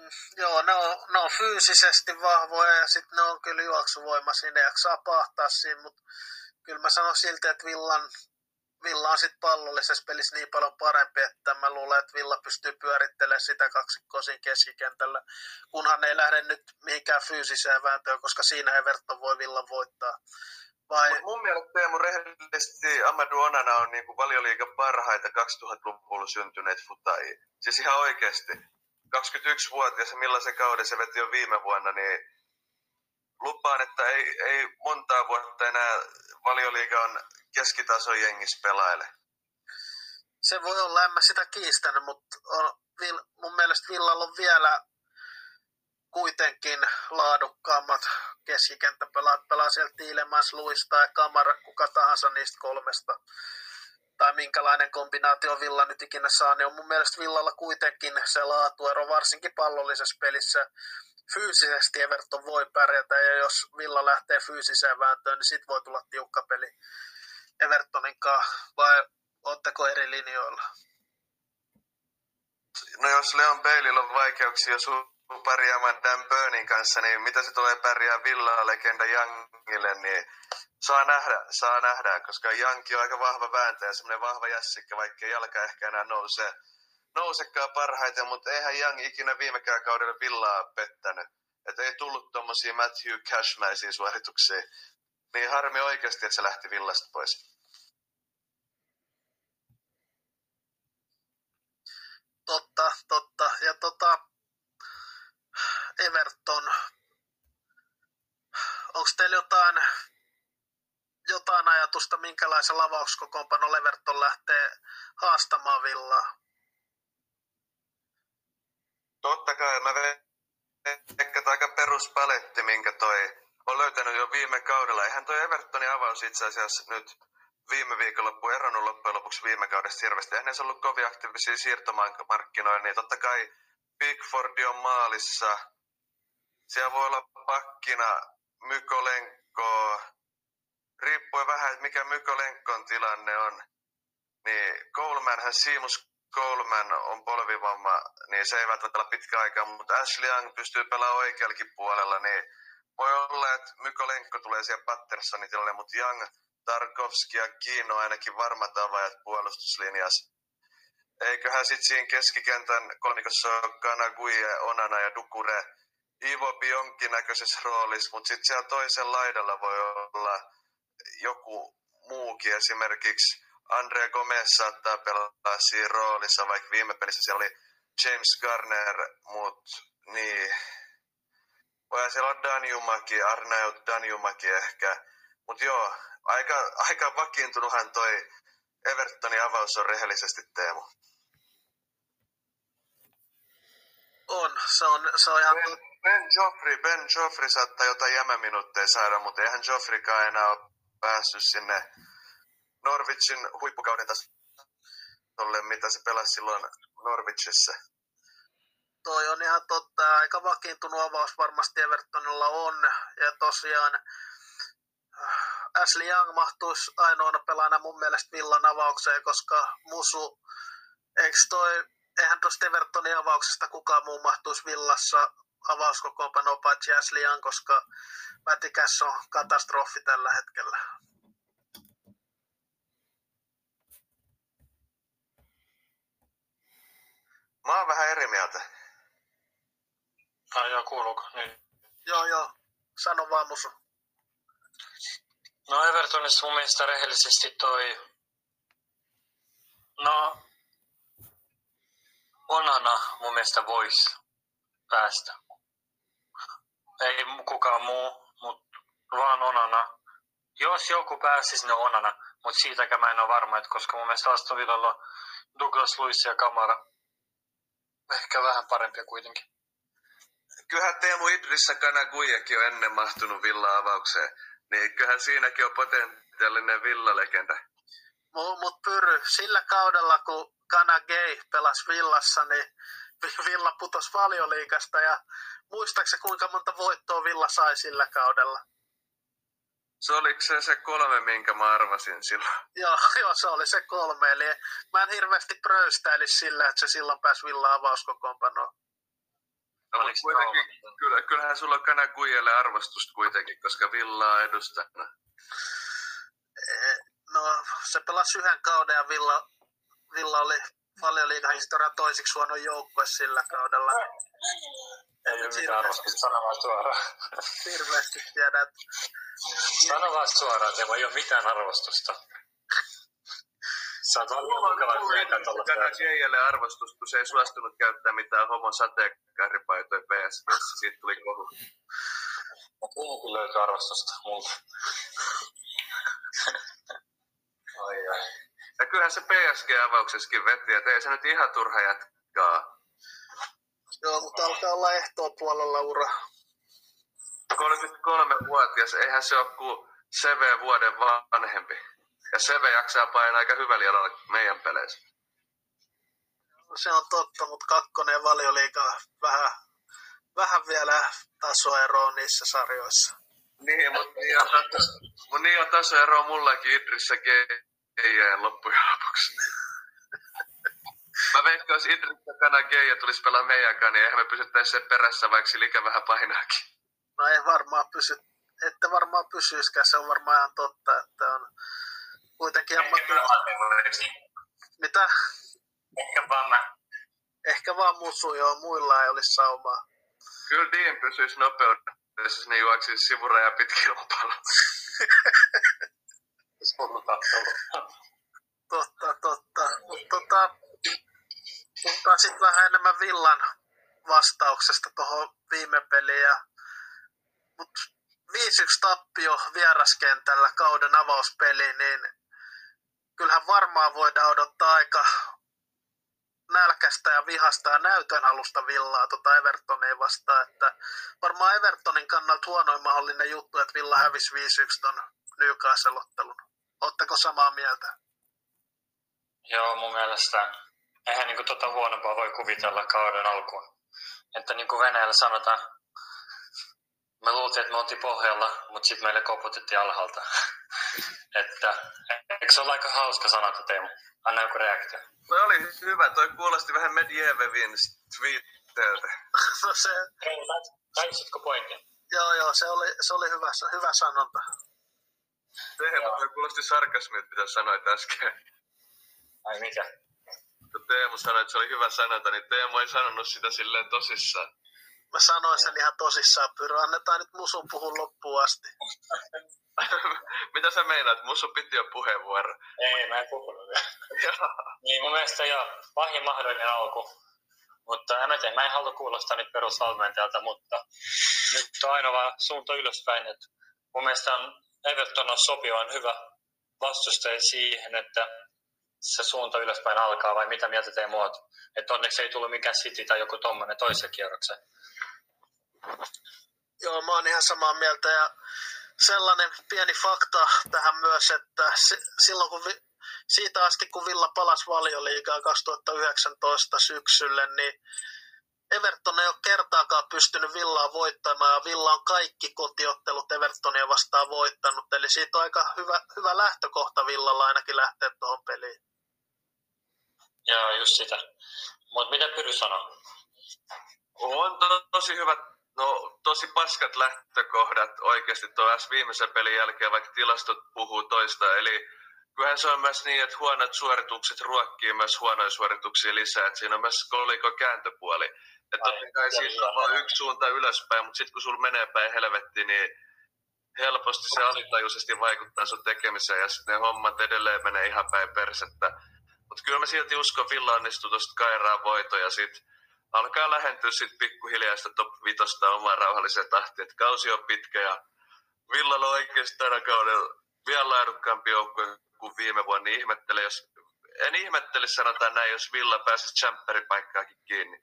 Mm, joo, ne on, ne on fyysisesti vahvoja ja sitten ne on kyllä juoksuvoimaisia, ne jaksaa pahtaa siinä, mutta kyllä mä sanon silti, että Villan, Villa on sitten pallollisessa pelissä niin paljon parempi, että mä luulen, että Villa pystyy pyörittelemään sitä kaksikkoa siinä keskikentällä, kunhan ei lähde nyt mihinkään fyysiseen vääntöön, koska siinä Everton voi Villan voittaa. Vai? Mut mun mielestä Teemu rehellisesti Amadou Onana on niinku valioliigan parhaita 2000-luvulla syntyneet futai. Siis ihan oikeasti. 21-vuotias ja millaisen kauden se veti jo viime vuonna, niin lupaan, että ei, ei montaa vuotta enää valioliigan keskitason jengissä pelaile. Se voi olla, en mä sitä kiistänyt, mutta on, mun mielestä Villalla on vielä kuitenkin laadukkaammat keskikenttäpelaat pelaa siellä Tiilemans, Luis tai Kamara, kuka tahansa niistä kolmesta. Tai minkälainen kombinaatio Villa nyt ikinä saa, niin on mun mielestä Villalla kuitenkin se laatuero, varsinkin pallollisessa pelissä. Fyysisesti Everton voi pärjätä, ja jos Villa lähtee fyysiseen vääntöön, niin sit voi tulla tiukka peli Evertonin kanssa, vai ootteko eri linjoilla? No jos Leon Baileylla on vaikeuksia sun pärjäämään Dan Burnin kanssa, niin mitä se tulee pärjää Villaa legenda Youngille, niin saa nähdä, saa nähdä, koska Youngkin on aika vahva vääntäjä, semmoinen vahva jässikkä, vaikka jalka ehkä enää nousee, nousekaan parhaiten, mutta eihän Young ikinä viimekään kaudella Villaa pettänyt. Että ei tullut tommosia Matthew Cashmäisiä suorituksia. Niin harmi oikeasti, että se lähti Villasta pois. Totta, totta. Ja tota, Everton. Onko teillä jotain, jotain ajatusta, minkälaisen lavauskokoonpanon Everton lähtee haastamaan Villaa? Totta kai, mä ehkä aika peruspaletti, minkä toi on löytänyt jo viime kaudella. Eihän toi Evertonin avaus itse asiassa nyt viime viikonloppu eronnut loppujen lopuksi viime kaudesta hirveästi. Eihän ne ollut kovin aktiivisia siirtomarkkinoilla, niin totta kai Pickford on maalissa, siellä voi olla pakkina Mykolenko, riippuen vähän, että mikä Mykolenkon tilanne on. Niin Colemanhan, Seamus Coleman on polvivamma, niin se ei välttämättä ole pitkä aika, mutta Ashley Young pystyy pelaamaan oikeallakin puolella, niin voi olla, että Mykolenko tulee siellä Pattersonin tilalle, mutta Young, Tarkovski ja Kiino ainakin varmat avaajat puolustuslinjassa. Eiköhän sitten siinä keskikentän kolmikossa ole Kanagui, Onana ja Dukure Ivo jonkinnäköisessä roolissa, mutta sitten siellä toisen laidalla voi olla joku muukin. Esimerkiksi Andre Gomez saattaa pelata siinä roolissa, vaikka viime pelissä siellä oli James Garner, mutta niin. Voi siellä on Danjumaki, Arnaud Danjumaki ehkä. Mutta joo, aika, aika vakiintunuthan toi Evertonin avaus on rehellisesti Teemu. On, se on, se on ihan... Ben, ben Joffrey, Ben Joffrey saattaa jotain jämäminuutteja saada, mutta eihän Joffreykaan enää ole päässyt sinne Norwichin huippukauden tasolle, mitä se pelasi silloin Norwichissa. toi on ihan totta. Aika vakiintunut avaus varmasti Evertonilla on. Ja tosiaan äh, Ashley Young mahtuisi ainoana pelaajana mun mielestä Villan avaukseen, koska Musu, eikö toi, eihän tuosta Evertonin avauksesta kukaan muu mahtuisi Villassa avauskokoonpanoa paitsi Ashley koska Mätikäs on katastrofi tällä hetkellä. Mä oon vähän eri mieltä. Ai joo, kuuluuko? Niin. Joo, joo. Sano vaan Musu. No Evertonissa mun mielestä rehellisesti toi... No... Onana mun mielestä voisi päästä. Ei kukaan muu, mutta vaan Onana. Jos joku pääsisi, ne Onana. Mutta siitäkään mä en ole varma, että koska mun mielestä Aston Villalla on Douglas Luiz ja Kamara. Ehkä vähän parempia kuitenkin. Kyllähän Teemu Idrissa Kanaguiakin on ennen mahtunut Villa-avaukseen. Niin kyllähän siinäkin on potentiaalinen Villa-legenda. Mutta Pyry, sillä kaudella kun Kana Gay pelasi Villassa, niin Villa putosi valioliikasta ja muistaakseni kuinka monta voittoa Villa sai sillä kaudella? Se oliko se se kolme, minkä mä arvasin silloin? Joo, joo, se oli se kolme. Eli mä en hirveästi pröystäilisi sillä, että se silloin pääsi Villa avauskokoonpanoon. No, mutta kuitenkin, kyllä, kyllähän sulla on Kanaguijalle arvostusta kuitenkin, koska Villa on edustajana. Eh, No, se pelasi yhden kauden ja Villa, Villa oli paljon liigahistorian toisiksi huono joukkue sillä kaudella. Ei ole mitään arvostusta, sano vaan suoraan. Hirveästi tiedä, että Sano vaan suoraan, että ei ole mitään arvostusta. Sä oot varmaan mukava tietää tuolla arvostusta, kun se ei suostunut käyttää mitään homon sateenkaaripaitoja PSVssä. Siitä tuli kohu. Kuinka löytyy arvostusta multa? Ai ai. Ja kyllähän se PSG-avauksessakin veti, että ei se nyt ihan turha jatkaa. Joo, mutta alkaa olla ehtoa puolella ura. 33-vuotias, eihän se ole kuin CV vuoden vanhempi. Ja CV jaksaa painaa aika hyvällä jalalla meidän peleissä. Se on totta, mutta kakkonen valioliiga vähän, vähän vielä tasoeroa niissä sarjoissa. Niin, mutta niin on, taso, niin on tasoero mullakin Idrissä Geijään loppujen lopuksi. Mä veikkaan, jos Idrissä Kana Geija tulisi pelaa meidänkaan, niin eihän me pysyttäisi sen perässä, vaikka sillä ikä vähän painaakin. No ei varmaan pysy, ette varmaan pysyiskään, se on varmaan ihan totta, että on kuitenkin ammatti... Mitä? Ehkä vaan mä. Ehkä vaan musu, joo, muilla ei olisi saumaa. Kyllä Dean pysyisi nopeudessa, niin juoksisi sivuraja pitkin lopalla. Totta, totta. Mutta tota, puhutaan sitten vähän enemmän Villan vastauksesta tuohon viime peliin. Ja, mut 5-1 tappio vieraskentällä kauden avauspeli, niin kyllähän varmaan voidaan odottaa aika nälkästä ja vihasta ja näytön alusta Villaa tota Evertonia vastaan, että varmaan Evertonin kannalta huonoin mahdollinen juttu, että Villa hävisi 5-1 ton Newcastle-ottelun. Oletteko samaa mieltä? Joo, mun mielestä eihän niinku tota huonompaa voi kuvitella kauden alkuun. Että niin kuin Venäjällä sanotaan, me luultiin, että me oltiin pohjalla, mutta sitten meille koputettiin alhaalta. että eikö se ole aika hauska sanota, Teemu? Anna joku reaktio. Toi oli hyvä, toi kuulosti vähän Medvedevin tweetteiltä. No se, Taisitko pointin? joo, joo, se oli, se oli hyvä, hyvä sanonta. Teemu, toi kuulosti sarkasmilta, mitä sanoit äsken. Ai mikä? Kun Teemu sanoi, että se oli hyvä sanonta, niin Teemu ei sanonut sitä silleen tosissaan. Mä sanoin sen ihan tosissaan, Pyro. Annetaan nyt musun puhun loppuun asti. mitä sä meinaat? Musta piti jo puheenvuoro. Ei, mä en puhunut vielä. niin mun mielestä joo, pahin mahdollinen alku. Mutta en mä tiedä, mä en halua kuulostaa nyt perusvalmentajalta, mutta nyt on aina vaan suunta ylöspäin. Että mun mielestä on Everton on sopivan hyvä vastustaja siihen, että se suunta ylöspäin alkaa, vai mitä mieltä te muut? Että onneksi ei tullut mikään City tai joku tommonen toisen kierroksen. Joo, mä oon ihan samaa mieltä ja sellainen pieni fakta tähän myös, että si- silloin kun vi- siitä asti kun Villa palasi valioliigaan 2019 syksylle, niin Everton ei ole kertaakaan pystynyt Villaa voittamaan ja Villa on kaikki kotiottelut Evertonia vastaan voittanut. Eli siitä on aika hyvä, hyvä lähtökohta Villalla ainakin lähteä tuohon peliin. Joo, just sitä. Mutta mitä Pyry sanoo? On to, tosi hyvät, no tosi paskat lähtökohdat oikeasti tuo viimeisen pelin jälkeen, vaikka tilastot puhuu toista. Eli kyllähän se on myös niin, että huonot suoritukset ruokkii myös huonoja suorituksia lisää. Että siinä on myös koliko kääntöpuoli. Että totta kai siitä on vain yksi suunta ylöspäin, mutta sitten kun sulla menee päin helvetti, niin helposti se alitajuisesti vaikuttaa sun tekemiseen ja sitten ne hommat edelleen menee ihan päin persettä. Mutta kyllä mä silti uskon Villa onnistuu tuosta Kairaa voito ja sitten alkaa lähentyä sitten pikkuhiljaa sitä top vitosta omaan rauhalliseen tahtiin. että kausi on pitkä ja Villalla on oikeasti tänä kaudella vielä laadukkaampi joukkue kuin viime vuonna, niin ihmettele, jos, en ihmettele sanotaan näin, jos Villa pääsisi champeripaikkaakin kiinni.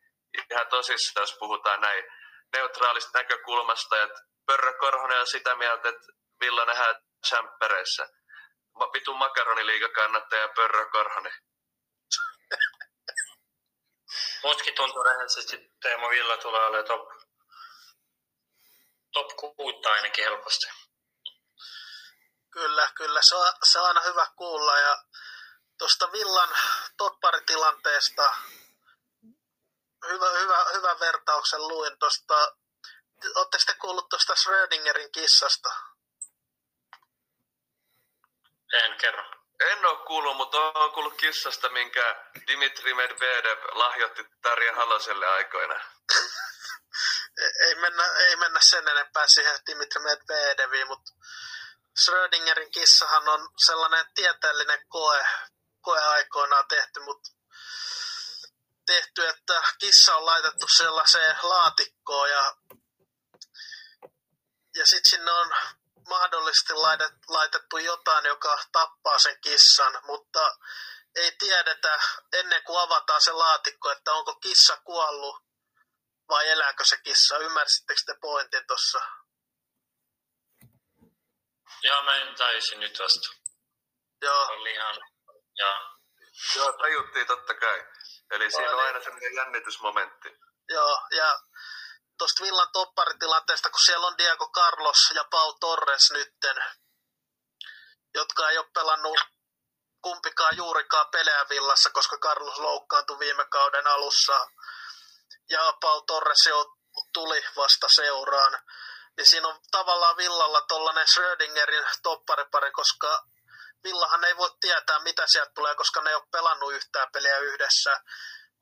Ihan tosissaan, jos puhutaan näin neutraalista näkökulmasta, että Pörrö Korhonen on sitä mieltä, että Villa nähdään champereissä. Vitu makaroniliiga kannattaja Pörrö Korhonen. Mustakin tuntuu rehellisesti, Teemo Villa tulee olemaan top, top kuutta ainakin helposti. Kyllä, kyllä. Se on, se on aina hyvä kuulla. Ja tuosta Villan topparitilanteesta hyvä, hyvä, hyvä vertauksen luin tuosta. Oletteko te kuullut tuosta Schrödingerin kissasta? En kerro. En ole kuullut, mutta olen kuullut kissasta, minkä Dimitri Medvedev lahjoitti Tarja Haloselle aikoina. ei, mennä, ei mennä sen enempää siihen Dimitri Medvedeviin, mutta Schrödingerin kissahan on sellainen tieteellinen koe, koe aikoinaan tehty, mutta tehty, että kissa on laitettu sellaiseen laatikkoon ja, ja sitten sinne on mahdollisesti laitettu jotain, joka tappaa sen kissan, mutta ei tiedetä ennen kuin avataan se laatikko, että onko kissa kuollut vai elääkö se kissa. Ymmärsittekö te pointin tuossa? Joo, mä en taisin nyt vasta. Joo. Oli ihan, joo. Joo, tajuttiin totta kai. Eli siinä on aina sellainen jännitysmomentti. Joo, ja tuosta Villan topparitilanteesta, kun siellä on Diego Carlos ja Pau Torres nytten, jotka ei ole pelannut kumpikaan juurikaan pelejä Villassa, koska Carlos loukkaantui viime kauden alussa ja Pau Torres jo tuli vasta seuraan. Niin siinä on tavallaan Villalla tollanen Schrödingerin topparipari, koska Villahan ei voi tietää, mitä sieltä tulee, koska ne ei ole pelannut yhtään peliä yhdessä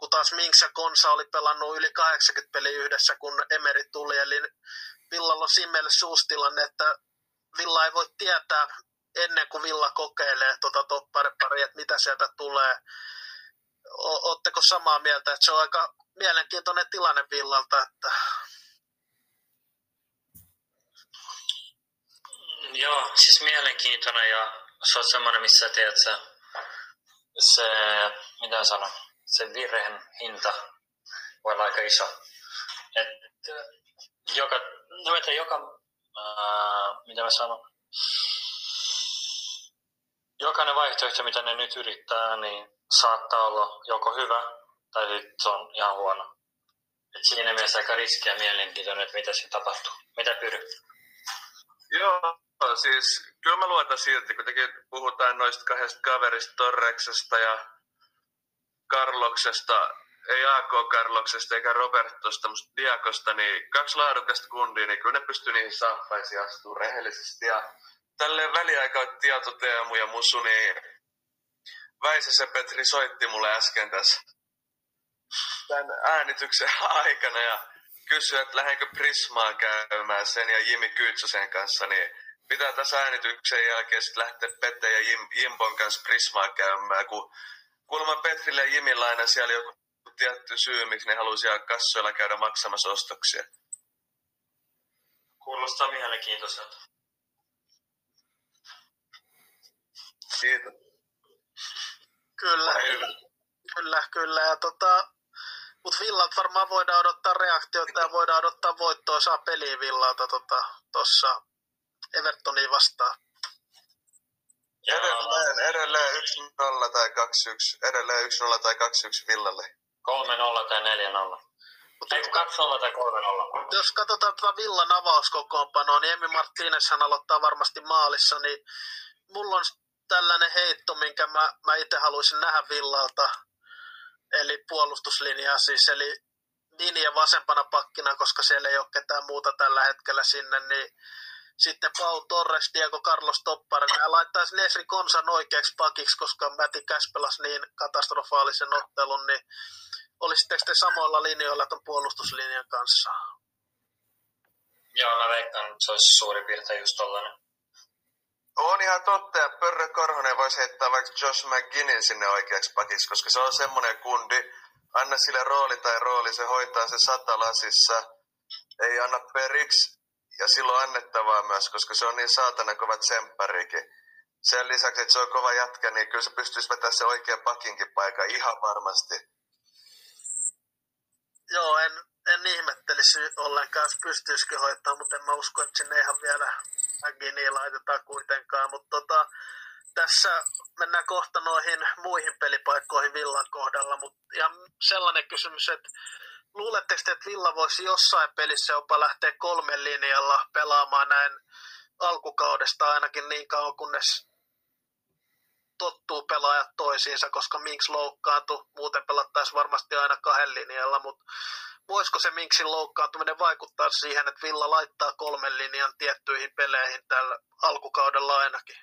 kun taas Minks ja Konsa oli pelannut yli 80 peliä yhdessä, kun Emeri tuli. Eli Villalla on siinä mielessä suustilanne, että Villa ei voi tietää ennen kuin Villa kokeilee tuota toppariparia, että mitä sieltä tulee. Oletteko samaa mieltä, että se on aika mielenkiintoinen tilanne Villalta, että Joo, siis mielenkiintoinen ja se on semmoinen, missä tiedät se, se mitä sanon, se virheen hinta voi olla aika iso. Et, joka, no että joka, ää, mitä mä sanon, jokainen vaihtoehto, mitä ne nyt yrittää, niin saattaa olla joko hyvä tai sitten on ihan huono. Et siinä mielessä aika riskiä mielenkiintoinen, että mitä se tapahtuu. Mitä pyry? Joo, siis kyllä mä luotan silti, kun puhutaan noista kahdesta kaverista, Torreksesta ja Karloksesta, ei AK Karloksesta eikä Robertosta, mutta Diakosta, niin kaksi laadukasta kundia, niin kyllä ne pystyy niihin saappaisiin astuu rehellisesti. Ja tälleen väliaika tieto Teemu ja Musu, niin Väisäsen Petri soitti mulle äsken tässä tämän äänityksen aikana ja kysyi, että lähdenkö Prismaa käymään sen ja Jimi Kyytsäsen kanssa, niin pitää tässä äänityksen jälkeen sitten lähteä Pette ja Jim, Jimbon kanssa Prismaa käymään, kun kuulemma Petrille ja Jimillä aina siellä joku tietty syy, miksi ne halusi kassoilla käydä maksamassa ostoksia. Kuulostaa mielenkiintoiselta. Kiitos. Kyllä, kyllä, kyllä. Ja tota, mutta Villat varmaan voidaan odottaa reaktiota ja voidaan odottaa voittoa saa peliä Villalta tuossa tota, Evertoniin vastaan. Edelleen, edelleen 1-0 tai 2-1. Edelleen 1-0 tai 2-1 Villalle. 3-0 tai 4-0. Mutta Ei 2 tai 3 olla. jos katsotaan tuota Villan avauskokoonpanoa, niin Emi Martinezhan aloittaa varmasti maalissa, niin mulla on tällainen heitto, minkä mä, mä itse haluaisin nähdä Villalta, eli puolustuslinjaa siis, eli linja vasempana pakkina, koska siellä ei ole ketään muuta tällä hetkellä sinne, niin sitten Pau Torres, Diego Carlos Topparen. Ja laittaisi Nesri Konsan oikeaksi pakiksi, koska Mäti Käs pelasi niin katastrofaalisen ottelun, niin olisitteko te samoilla linjoilla tuon puolustuslinjan kanssa? Joo, mä veikkaan, että se olisi suurin piirtein just tollanen. On ihan totta, ja Pörrö Korhonen voisi heittää vaikka Josh McGinnin sinne oikeaksi pakiksi, koska se on semmoinen kundi, anna sille rooli tai rooli, se hoitaa se sata lasissa, ei anna periksi, ja silloin annettavaa myös, koska se on niin saatana kova tsempparikin. Sen lisäksi, että se on kova jätkä, niin kyllä se pystyisi vetämään se oikea pakinkin paikka ihan varmasti. Joo, en, en ihmettelisi ollenkaan, jos pystyisikö hoitaa, mutta en mä usko, että sinne ihan vielä McGinnia laitetaan kuitenkaan. Mutta tota, tässä mennään kohta noihin muihin pelipaikkoihin Villan kohdalla, mutta ihan sellainen kysymys, että luuletteko että Villa voisi jossain pelissä jopa lähteä kolmen linjalla pelaamaan näin alkukaudesta ainakin niin kauan, kunnes tottuu pelaajat toisiinsa, koska Minks loukkaantui, muuten pelattaisiin varmasti aina kahden linjalla, mutta voisiko se Minksin loukkaantuminen vaikuttaa siihen, että Villa laittaa kolmen linjan tiettyihin peleihin tällä alkukaudella ainakin?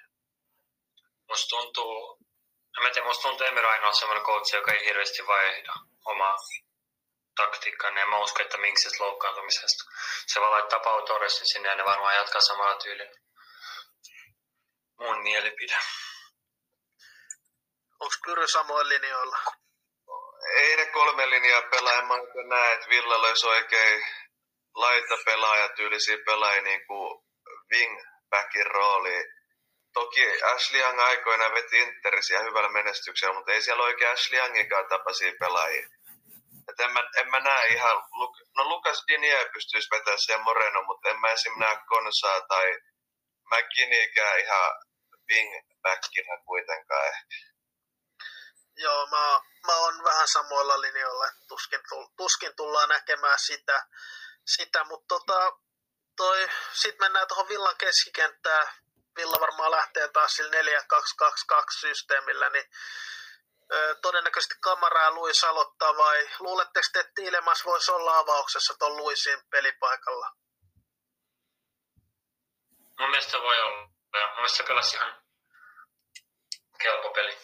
Musta tuntuu, en tiedä, musta tuntuu Emir ainoa semmoinen coach, joka ei hirveästi vaihda omaa taktiikkaa, niin en mä usko, että Minksistä loukkaantumisesta. Se vaan laittaa Pau Torresin sinne ja ne varmaan jatkaa samalla tyylillä. Mun mielipide. Onko Kyry samoin linjoilla? Ei ne kolme linjaa pelaa, en mä näe, että Villalla olisi oikein laita pelaajatyylisiä pelaajia niin kuin wingbackin rooliin. Toki Ashley Young aikoina veti Interisiä hyvällä menestyksellä, mutta ei siellä oikein Ashley Youngikaan tapaisia pelaajia. Et en, mä, en mä näe ihan, no Lukas Dinie pystyisi vetämään siellä Moreno, mutta en mä esim. näe Konsaa tai McKinneyäkään ihan wingbackinä kuitenkaan ehkä. Joo, mä, mä oon vähän samoilla linjoilla, että tuskin, tuskin tullaan näkemään sitä, sitä mutta tota, toi, sit mennään tuohon Villan keskikenttään. Villa varmaan lähtee taas sillä 4-2-2-2 systeemillä, niin todennäköisesti Kamara ja Luis aloittaa vai luuletteko te, että Tiilemas voisi olla avauksessa tuon Luisin pelipaikalla? Mun mielestä voi olla. Mun mielestä se pelasi ihan kelpo peli.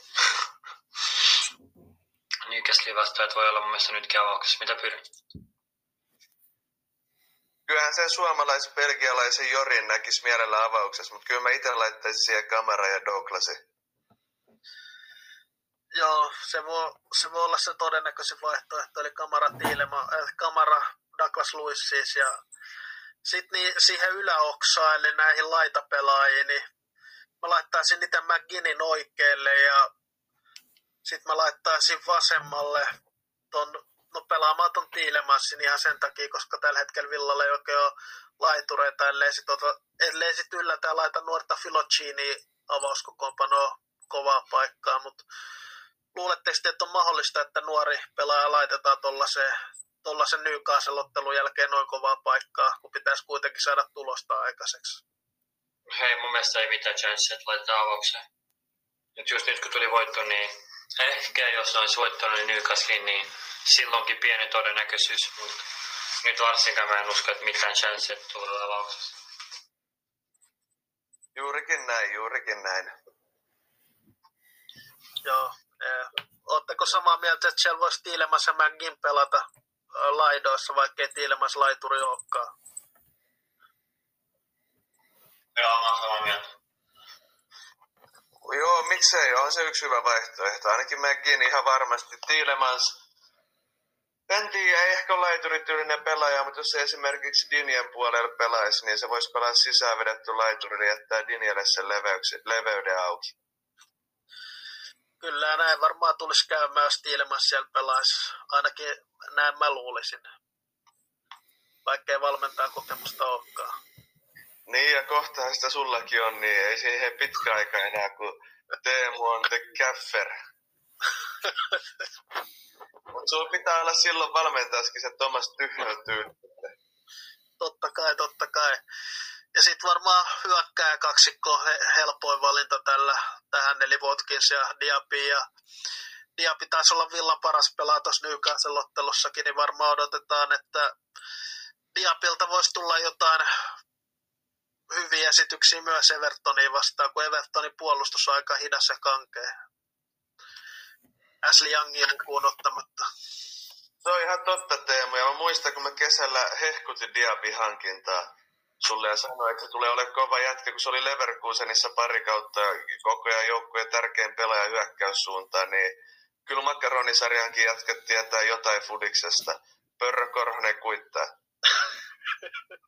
Newcastle vastaan, että voi olla mun mielestä nytkin avauksessa. Mitä pyrin? Kyllähän sen suomalais-belgialaisen Jorin näkisi mielellä avauksessa, mutta kyllä mä itse laittaisin siihen kamera ja Douglasin. Joo, se voi, se voi olla se todennäköisin vaihtoehto, eli kamera Tiilema, äh, kamera Douglas Lewis siis, ja sitten niin, siihen yläoksaan, eli näihin laitapelaajiin, niin mä laittaisin niitä McGinnin oikealle ja sitten mä laittaisin vasemmalle ton, no pelaamaan ton Tiilemassin ihan sen takia, koska tällä hetkellä Villalla ei oikein ole laitureita, ellei sit, ota, ellei sit yllätä laita nuorta Filocini avauskokoonpanoa kovaa paikkaa, mutta luuletteko te, että on mahdollista, että nuori pelaaja laitetaan tuollaiseen tuollaisen Newcastle-ottelun jälkeen noin kovaa paikkaa, kun pitäisi kuitenkin saada tulosta aikaiseksi? Hei, mun mielestä ei mitään chance, että laitetaan avaukseen. Nyt just nyt kun tuli voitto, niin ehkä jos olisi voittanut Newcastlein, niin silloinkin pieni todennäköisyys, mutta nyt varsinkaan mä en usko, että mitään chance, että tulee avauksessa. Juurikin näin, juurikin näin. Joo. Eh, Oletteko samaa mieltä, että siellä voisi Tiilemas ja pelata äh, laidoissa, vaikka ei Tiilemas laituri olekaan? Joo, mä oon samaa mieltä. Joo, miksei, on se yksi hyvä vaihtoehto. Ainakin McGinn ihan varmasti. Tiilemans, en tiedä, ei ehkä ole laiturityylinen pelaaja, mutta jos se esimerkiksi Dinien puolella pelaisi, niin se voisi pelaa sisään vedetty laituri ja jättää Dinielle sen leveyksi, leveyden auki. Kyllä näin varmaan tulisi käymään, jos Tiilemas siellä pelaisi. Ainakin näin mä luulisin. Vaikka ei valmentaa kokemusta olekaan. Niin, ja kohtahan sitä sullakin on, niin ei siihen pitkä aika enää, kun Teemu on the gaffer. Mutta sulla pitää olla silloin valmentajaskin se Thomas tyhjäytyy. Totta kai, totta kai. Ja sitten varmaan hyökkää kaksikko helpoin valinta tällä, tähän, eli Watkins ja Diaby. Ja Diaby taisi olla villan paras pelaa tuossa Newcastle-ottelussakin, niin varmaan odotetaan, että Diabilta voisi tulla jotain hyviä esityksiä myös Evertoniin vastaan, kun Evertonin puolustus on aika hidas ja kankea. Ashley Youngin lukuun ottamatta. Se on ihan totta Teemu, ja mä muistan, kun mä kesällä hehkutin Diaby-hankintaa sulle ja sanoin, että se tulee olemaan kova jätkä, kun se oli Leverkusenissa pari kautta koko ajan joukkueen tärkein pelaaja hyökkäyssuuntaan, niin kyllä makaronisarjankin jätkät tietää jotain fudiksesta. Pörrö Korhonen kuittaa.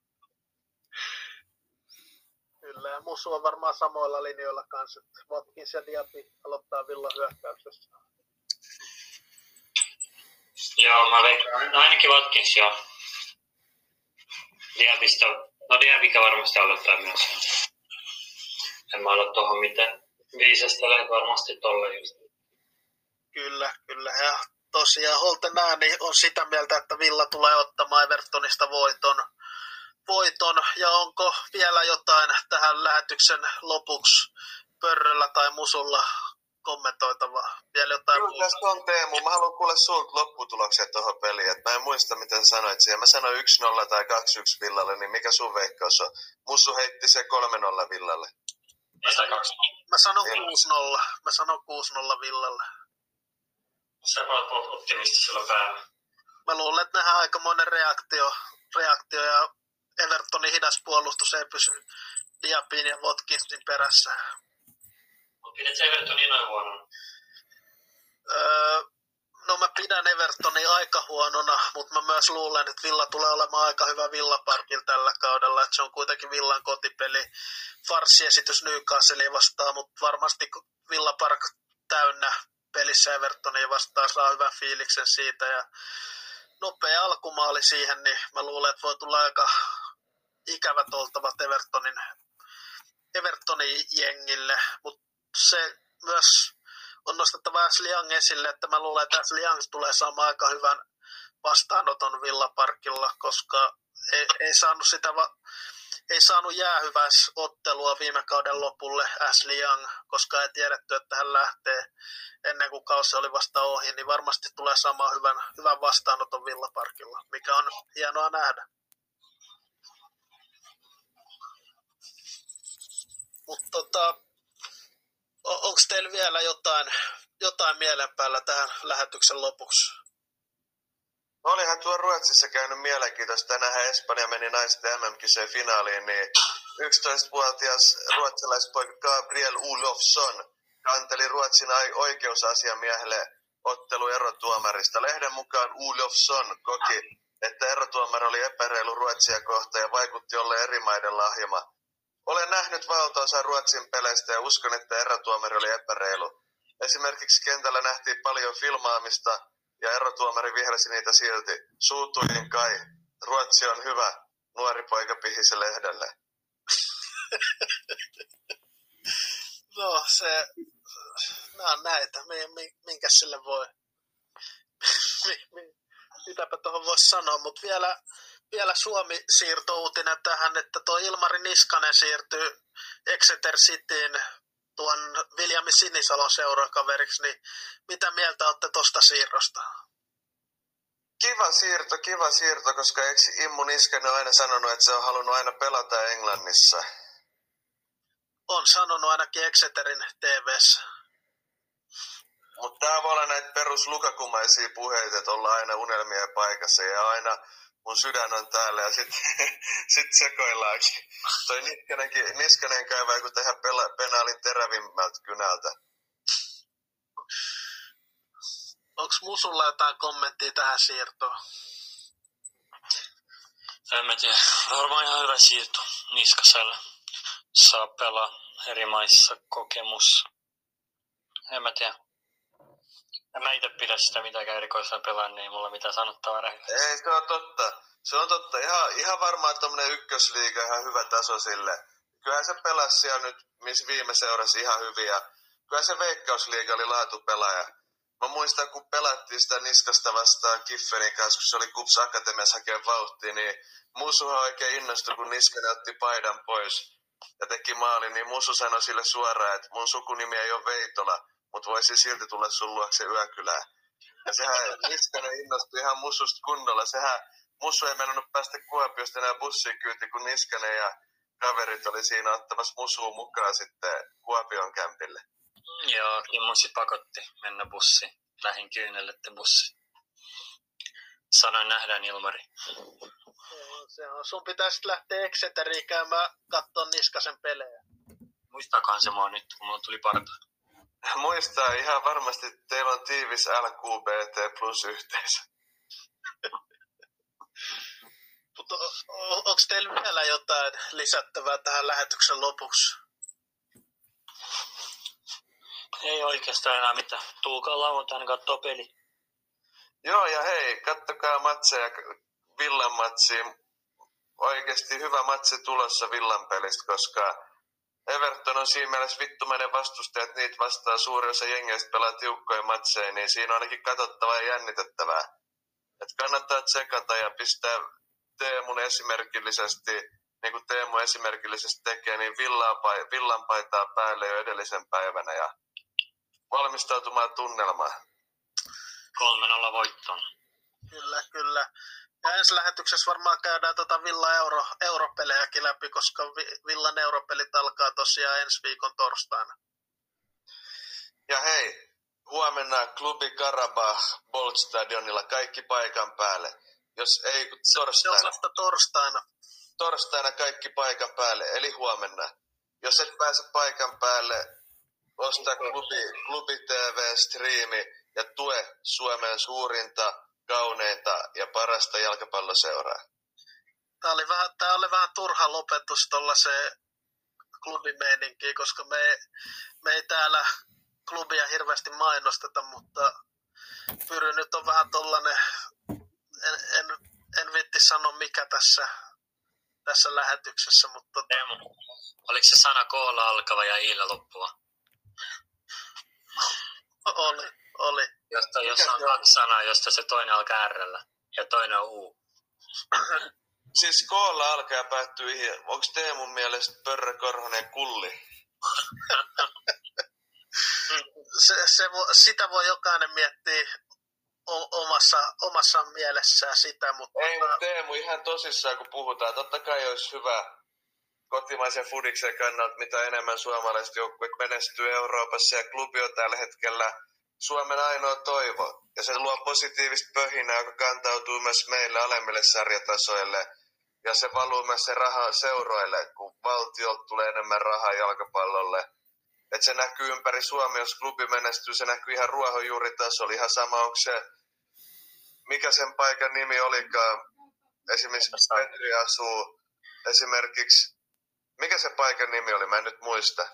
Kyllä, ja Musu on varmaan samoilla linjoilla kanssa, että Watkins ja Diaby aloittaa Villa hyökkäyksessä. Joo, mä veikkaan, no ainakin Watkins joo. Diabista, no Diabikä varmasti aloittaa myös. En mä aloita tuohon mitään viisastele varmasti tolle just. Kyllä, kyllä. Ja tosiaan Holten ääni on sitä mieltä, että Villa tulee ottamaan Evertonista voiton. voiton. Ja onko vielä jotain tähän lähetyksen lopuksi Pörröllä tai Musulla kommentoitavaa? Vielä jotain Kyllä tässä on Teemu. Mä haluan kuulla sulta lopputuloksia tuohon peliin. Et mä en muista, miten sanoit siihen. Mä sanoin 1-0 tai 2-1 Villalle, niin mikä sun veikkaus on? Musu heitti se 3-0 Villalle. Mä sanon, mä sanon 6-0. Mä sanon 6-0 Villalle. Sä oot optimistisella päällä. Mä luulen, että nähdään aikamoinen reaktio, reaktio ja Evertonin hidas puolustus ei pysy Diabin ja Watkinsin perässä. Pidät Evertonin noin huonon? Öö, no mä pidän Evertonin aika huonona, mutta mä myös luulen, että Villa tulee olemaan aika hyvä Villaparkilla tällä kaudella. Että se on kuitenkin Villan kotipeli. Farsiesitys Newcastle vastaan, mutta varmasti Villapark täynnä pelissä Evertonia vastaan saa hyvän fiiliksen siitä. Ja nopea alkumaali siihen, niin mä luulen, että voi tulla aika ikävät oltavat Evertonin, Evertonin jengille, mutta se myös on nostettava Ashley Young esille, että mä luulen, että Ashley Young tulee saamaan aika hyvän vastaanoton Villaparkilla, koska ei, ei saanut sitä va- ei saanut jäähyväis ottelua viime kauden lopulle Ashley Young, koska ei tiedetty, että hän lähtee ennen kuin kausi oli vasta ohi, niin varmasti tulee saamaan hyvän, hyvän vastaanoton Villaparkilla, mikä on hienoa nähdä. Mutta tota, onko teillä vielä jotain, jotain mielen päällä tähän lähetyksen lopuksi? Olihan tuo Ruotsissa käynyt mielenkiintoista. Tänään Espanja meni naisten MM-kisojen finaaliin, niin 11-vuotias ruotsalaispoika Gabriel Olofsson kanteli Ruotsin oikeusasiamiehelle ottelu erotuomarista. Lehden mukaan Olofsson koki, että erotuomari oli epäreilu Ruotsia kohtaan ja vaikutti olleen eri maiden lahjama. Olen nähnyt valtaosan Ruotsin peleistä ja uskon, että erotuomari oli epäreilu. Esimerkiksi kentällä nähtiin paljon filmaamista, ja erotuomari vihräsi niitä silti. Suutuin kai. Ruotsi on hyvä. Nuori poika pihisi lehdelle. no se, nämä on näitä. Minkä sille voi, mitäpä tuohon voisi sanoa, mutta vielä, vielä Suomi siirtouutinen tähän, että tuo Ilmari Niskanen siirtyy Exeter Cityin tuon Viljami Sinisalon seurakaveriksi, niin mitä mieltä olette tuosta siirrosta? Kiva siirto, kiva siirto, koska eikö Immu Niskanen aina sanonut, että se on halunnut aina pelata Englannissa? On sanonut ainakin Exeterin TVssä. Mutta tämä voi olla näitä peruslukakumaisia puheita, että ollaan aina unelmien paikassa ja aina mun sydän on täällä ja sitten sit sekoillaankin. Toi Niskanenkin, Niskanen käy vaikka tehdä pela, penaalin terävimmältä kynältä. Onko Musulla jotain kommenttia tähän siirtoon? En mä tiedä. Varmaan ihan hyvä siirto Niskaselle. Saa pelaa eri maissa kokemus. En mä tiedä. En mä itse pidä sitä mitenkään erikoisena pelaa, niin ei mulla mitään sanottavaa rehellisesti. Ei, se on totta. Se on totta. Ihan, ihan varmaan tuommoinen ykkösliiga ihan hyvä taso sille. Kyllähän se pelasi siellä nyt, missä viime seurasi ihan hyviä. Kyllä se Veikkausliiga oli laatupelaaja. Mä muistan, kun pelattiin sitä niskasta vastaan Kifferin kanssa, kun se oli Kups Akatemiassa hakea vauhtia, niin Musuhan oikein innostui, kun Niskanen otti paidan pois ja teki maali, niin Musu sanoi sille suoraan, että mun sukunimi ei ole Veitola, mutta voisi silti tulla sun luokse yökylään. Ja sehän Niskanen innostui ihan Mususta kunnolla. Sehän Musu ei mennyt päästä Kuopiosta enää bussiin kyyti, kun Niskanen ja kaverit oli siinä ottamassa Musuun mukaan sitten Kuopion kämpille. Joo, Kimmo pakotti mennä bussiin. Lähin kyynellette bussi. Sanoin nähdään Ilmari. Se on, sun pitäisi lähteä Exeteriin käymään katsoa Niskasen pelejä. Muistaakaan se mua nyt, kun mulla tuli parta. Muistaa ihan varmasti, teillä on tiivis LQBT plus yhteisö. Mutta onko teillä vielä jotain lisättävää tähän lähetyksen lopuksi? Ei oikeastaan enää mitään. Tuukaa lauantaina katsoa peli. Joo, ja hei, kattokaa matseja, Villan matsiin. Oikeasti hyvä matsi tulossa Villan pelistä, koska Everton on siinä mielessä vittumainen vastustaja, että niitä vastaa suuri osa jengeistä pelaa tiukkoja matseja, niin siinä on ainakin katsottavaa ja jännitettävää. Et kannattaa tsekata ja pistää Teemun esimerkillisesti, niin kuin Teemu esimerkillisesti tekee, niin villan paitaa päälle jo edellisen päivänä ja valmistautumaan tunnelmaan. 3-0 voittoon. Kyllä, kyllä. Ja ensi lähetyksessä varmaan käydään tota Villa Euro, Europelejäkin läpi, koska Villan Europelit alkaa tosiaan ensi viikon torstaina. Ja hei, huomenna klubi Karabah Bolt Stadionilla kaikki paikan päälle. Jos ei, torstaina. Se torstaina. Torstaina kaikki paikan päälle, eli huomenna. Jos et pääse paikan päälle, osta klubi, klubi TV-striimi ja tue Suomen suurinta, kauneinta ja parasta jalkapalloseuraa. Tämä oli vähän, tämä oli vähän turha lopetus se klubimeininkiin, koska me, me ei täällä klubia hirveästi mainosteta, mutta Pyry nyt on vähän tollanen, en, en, en vitti sanoa mikä tässä, tässä lähetyksessä, mutta... Teemu, oliko se sana koolla alkava ja iillä loppua? oli, oli. Josta, jos on kaksi sanaa, josta se toinen alkaa r ja toinen on u. siis koolla alkaa ja päättyy Onko Teemun mielestä Pörrä Korhonen kulli? se, se vo, sitä voi jokainen miettiä omassa, omassa mielessään sitä, mutta... Ei, mutta Teemu ihan tosissaan, kun puhutaan. Totta kai olisi hyvä kotimaisen fudiksen kannalta, mitä enemmän suomalaiset joukkueet menestyy Euroopassa ja klubi on tällä hetkellä Suomen ainoa toivo. Ja se luo positiivista pöhinää, joka kantautuu myös meille alemmille sarjatasoille. Ja se valuu myös se raha seuroille, kun valtiolta tulee enemmän rahaa jalkapallolle. Et se näkyy ympäri Suomea, jos klubi menestyy, se näkyy ihan ruohonjuuritasolla. Ihan sama, onko se, mikä sen paikan nimi olikaan. Esimerkiksi Petri asuu esimerkiksi, mikä se paikan nimi oli, mä en nyt muista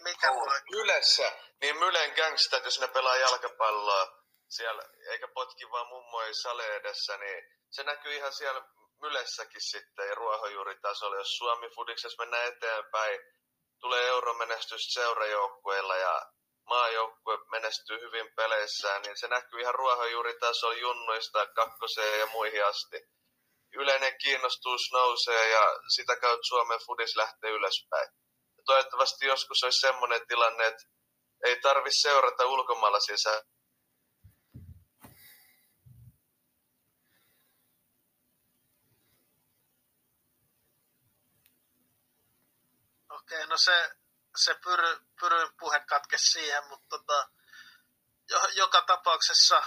mikä Ylessä, niin Mylen gangstat, jos ne pelaa jalkapalloa siellä, eikä potki vaan mummoi sale edessä, niin se näkyy ihan siellä Mylessäkin sitten ja ruohonjuuritasolla. Jos Suomi Fudiksessa mennään eteenpäin, tulee euromenestys seurajoukkueilla ja maajoukkue menestyy hyvin peleissään, niin se näkyy ihan ruohonjuuritasolla junnuista kakkoseen ja muihin asti. Yleinen kiinnostus nousee ja sitä kautta Suomen Fudis lähtee ylöspäin toivottavasti joskus olisi semmoinen tilanne, että ei tarvi seurata ulkomailla sisään. Okei, no se, se pyry, pyryn puhe katkesi siihen, mutta tota, jo, joka tapauksessa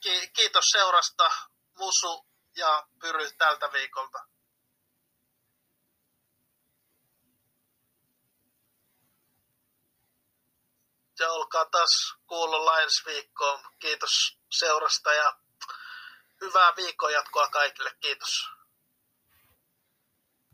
ki, kiitos seurasta Musu ja Pyry tältä viikolta. Ja olkaa taas kuulolla ensi viikkoon. Kiitos seurasta ja hyvää viikon jatkoa kaikille. Kiitos.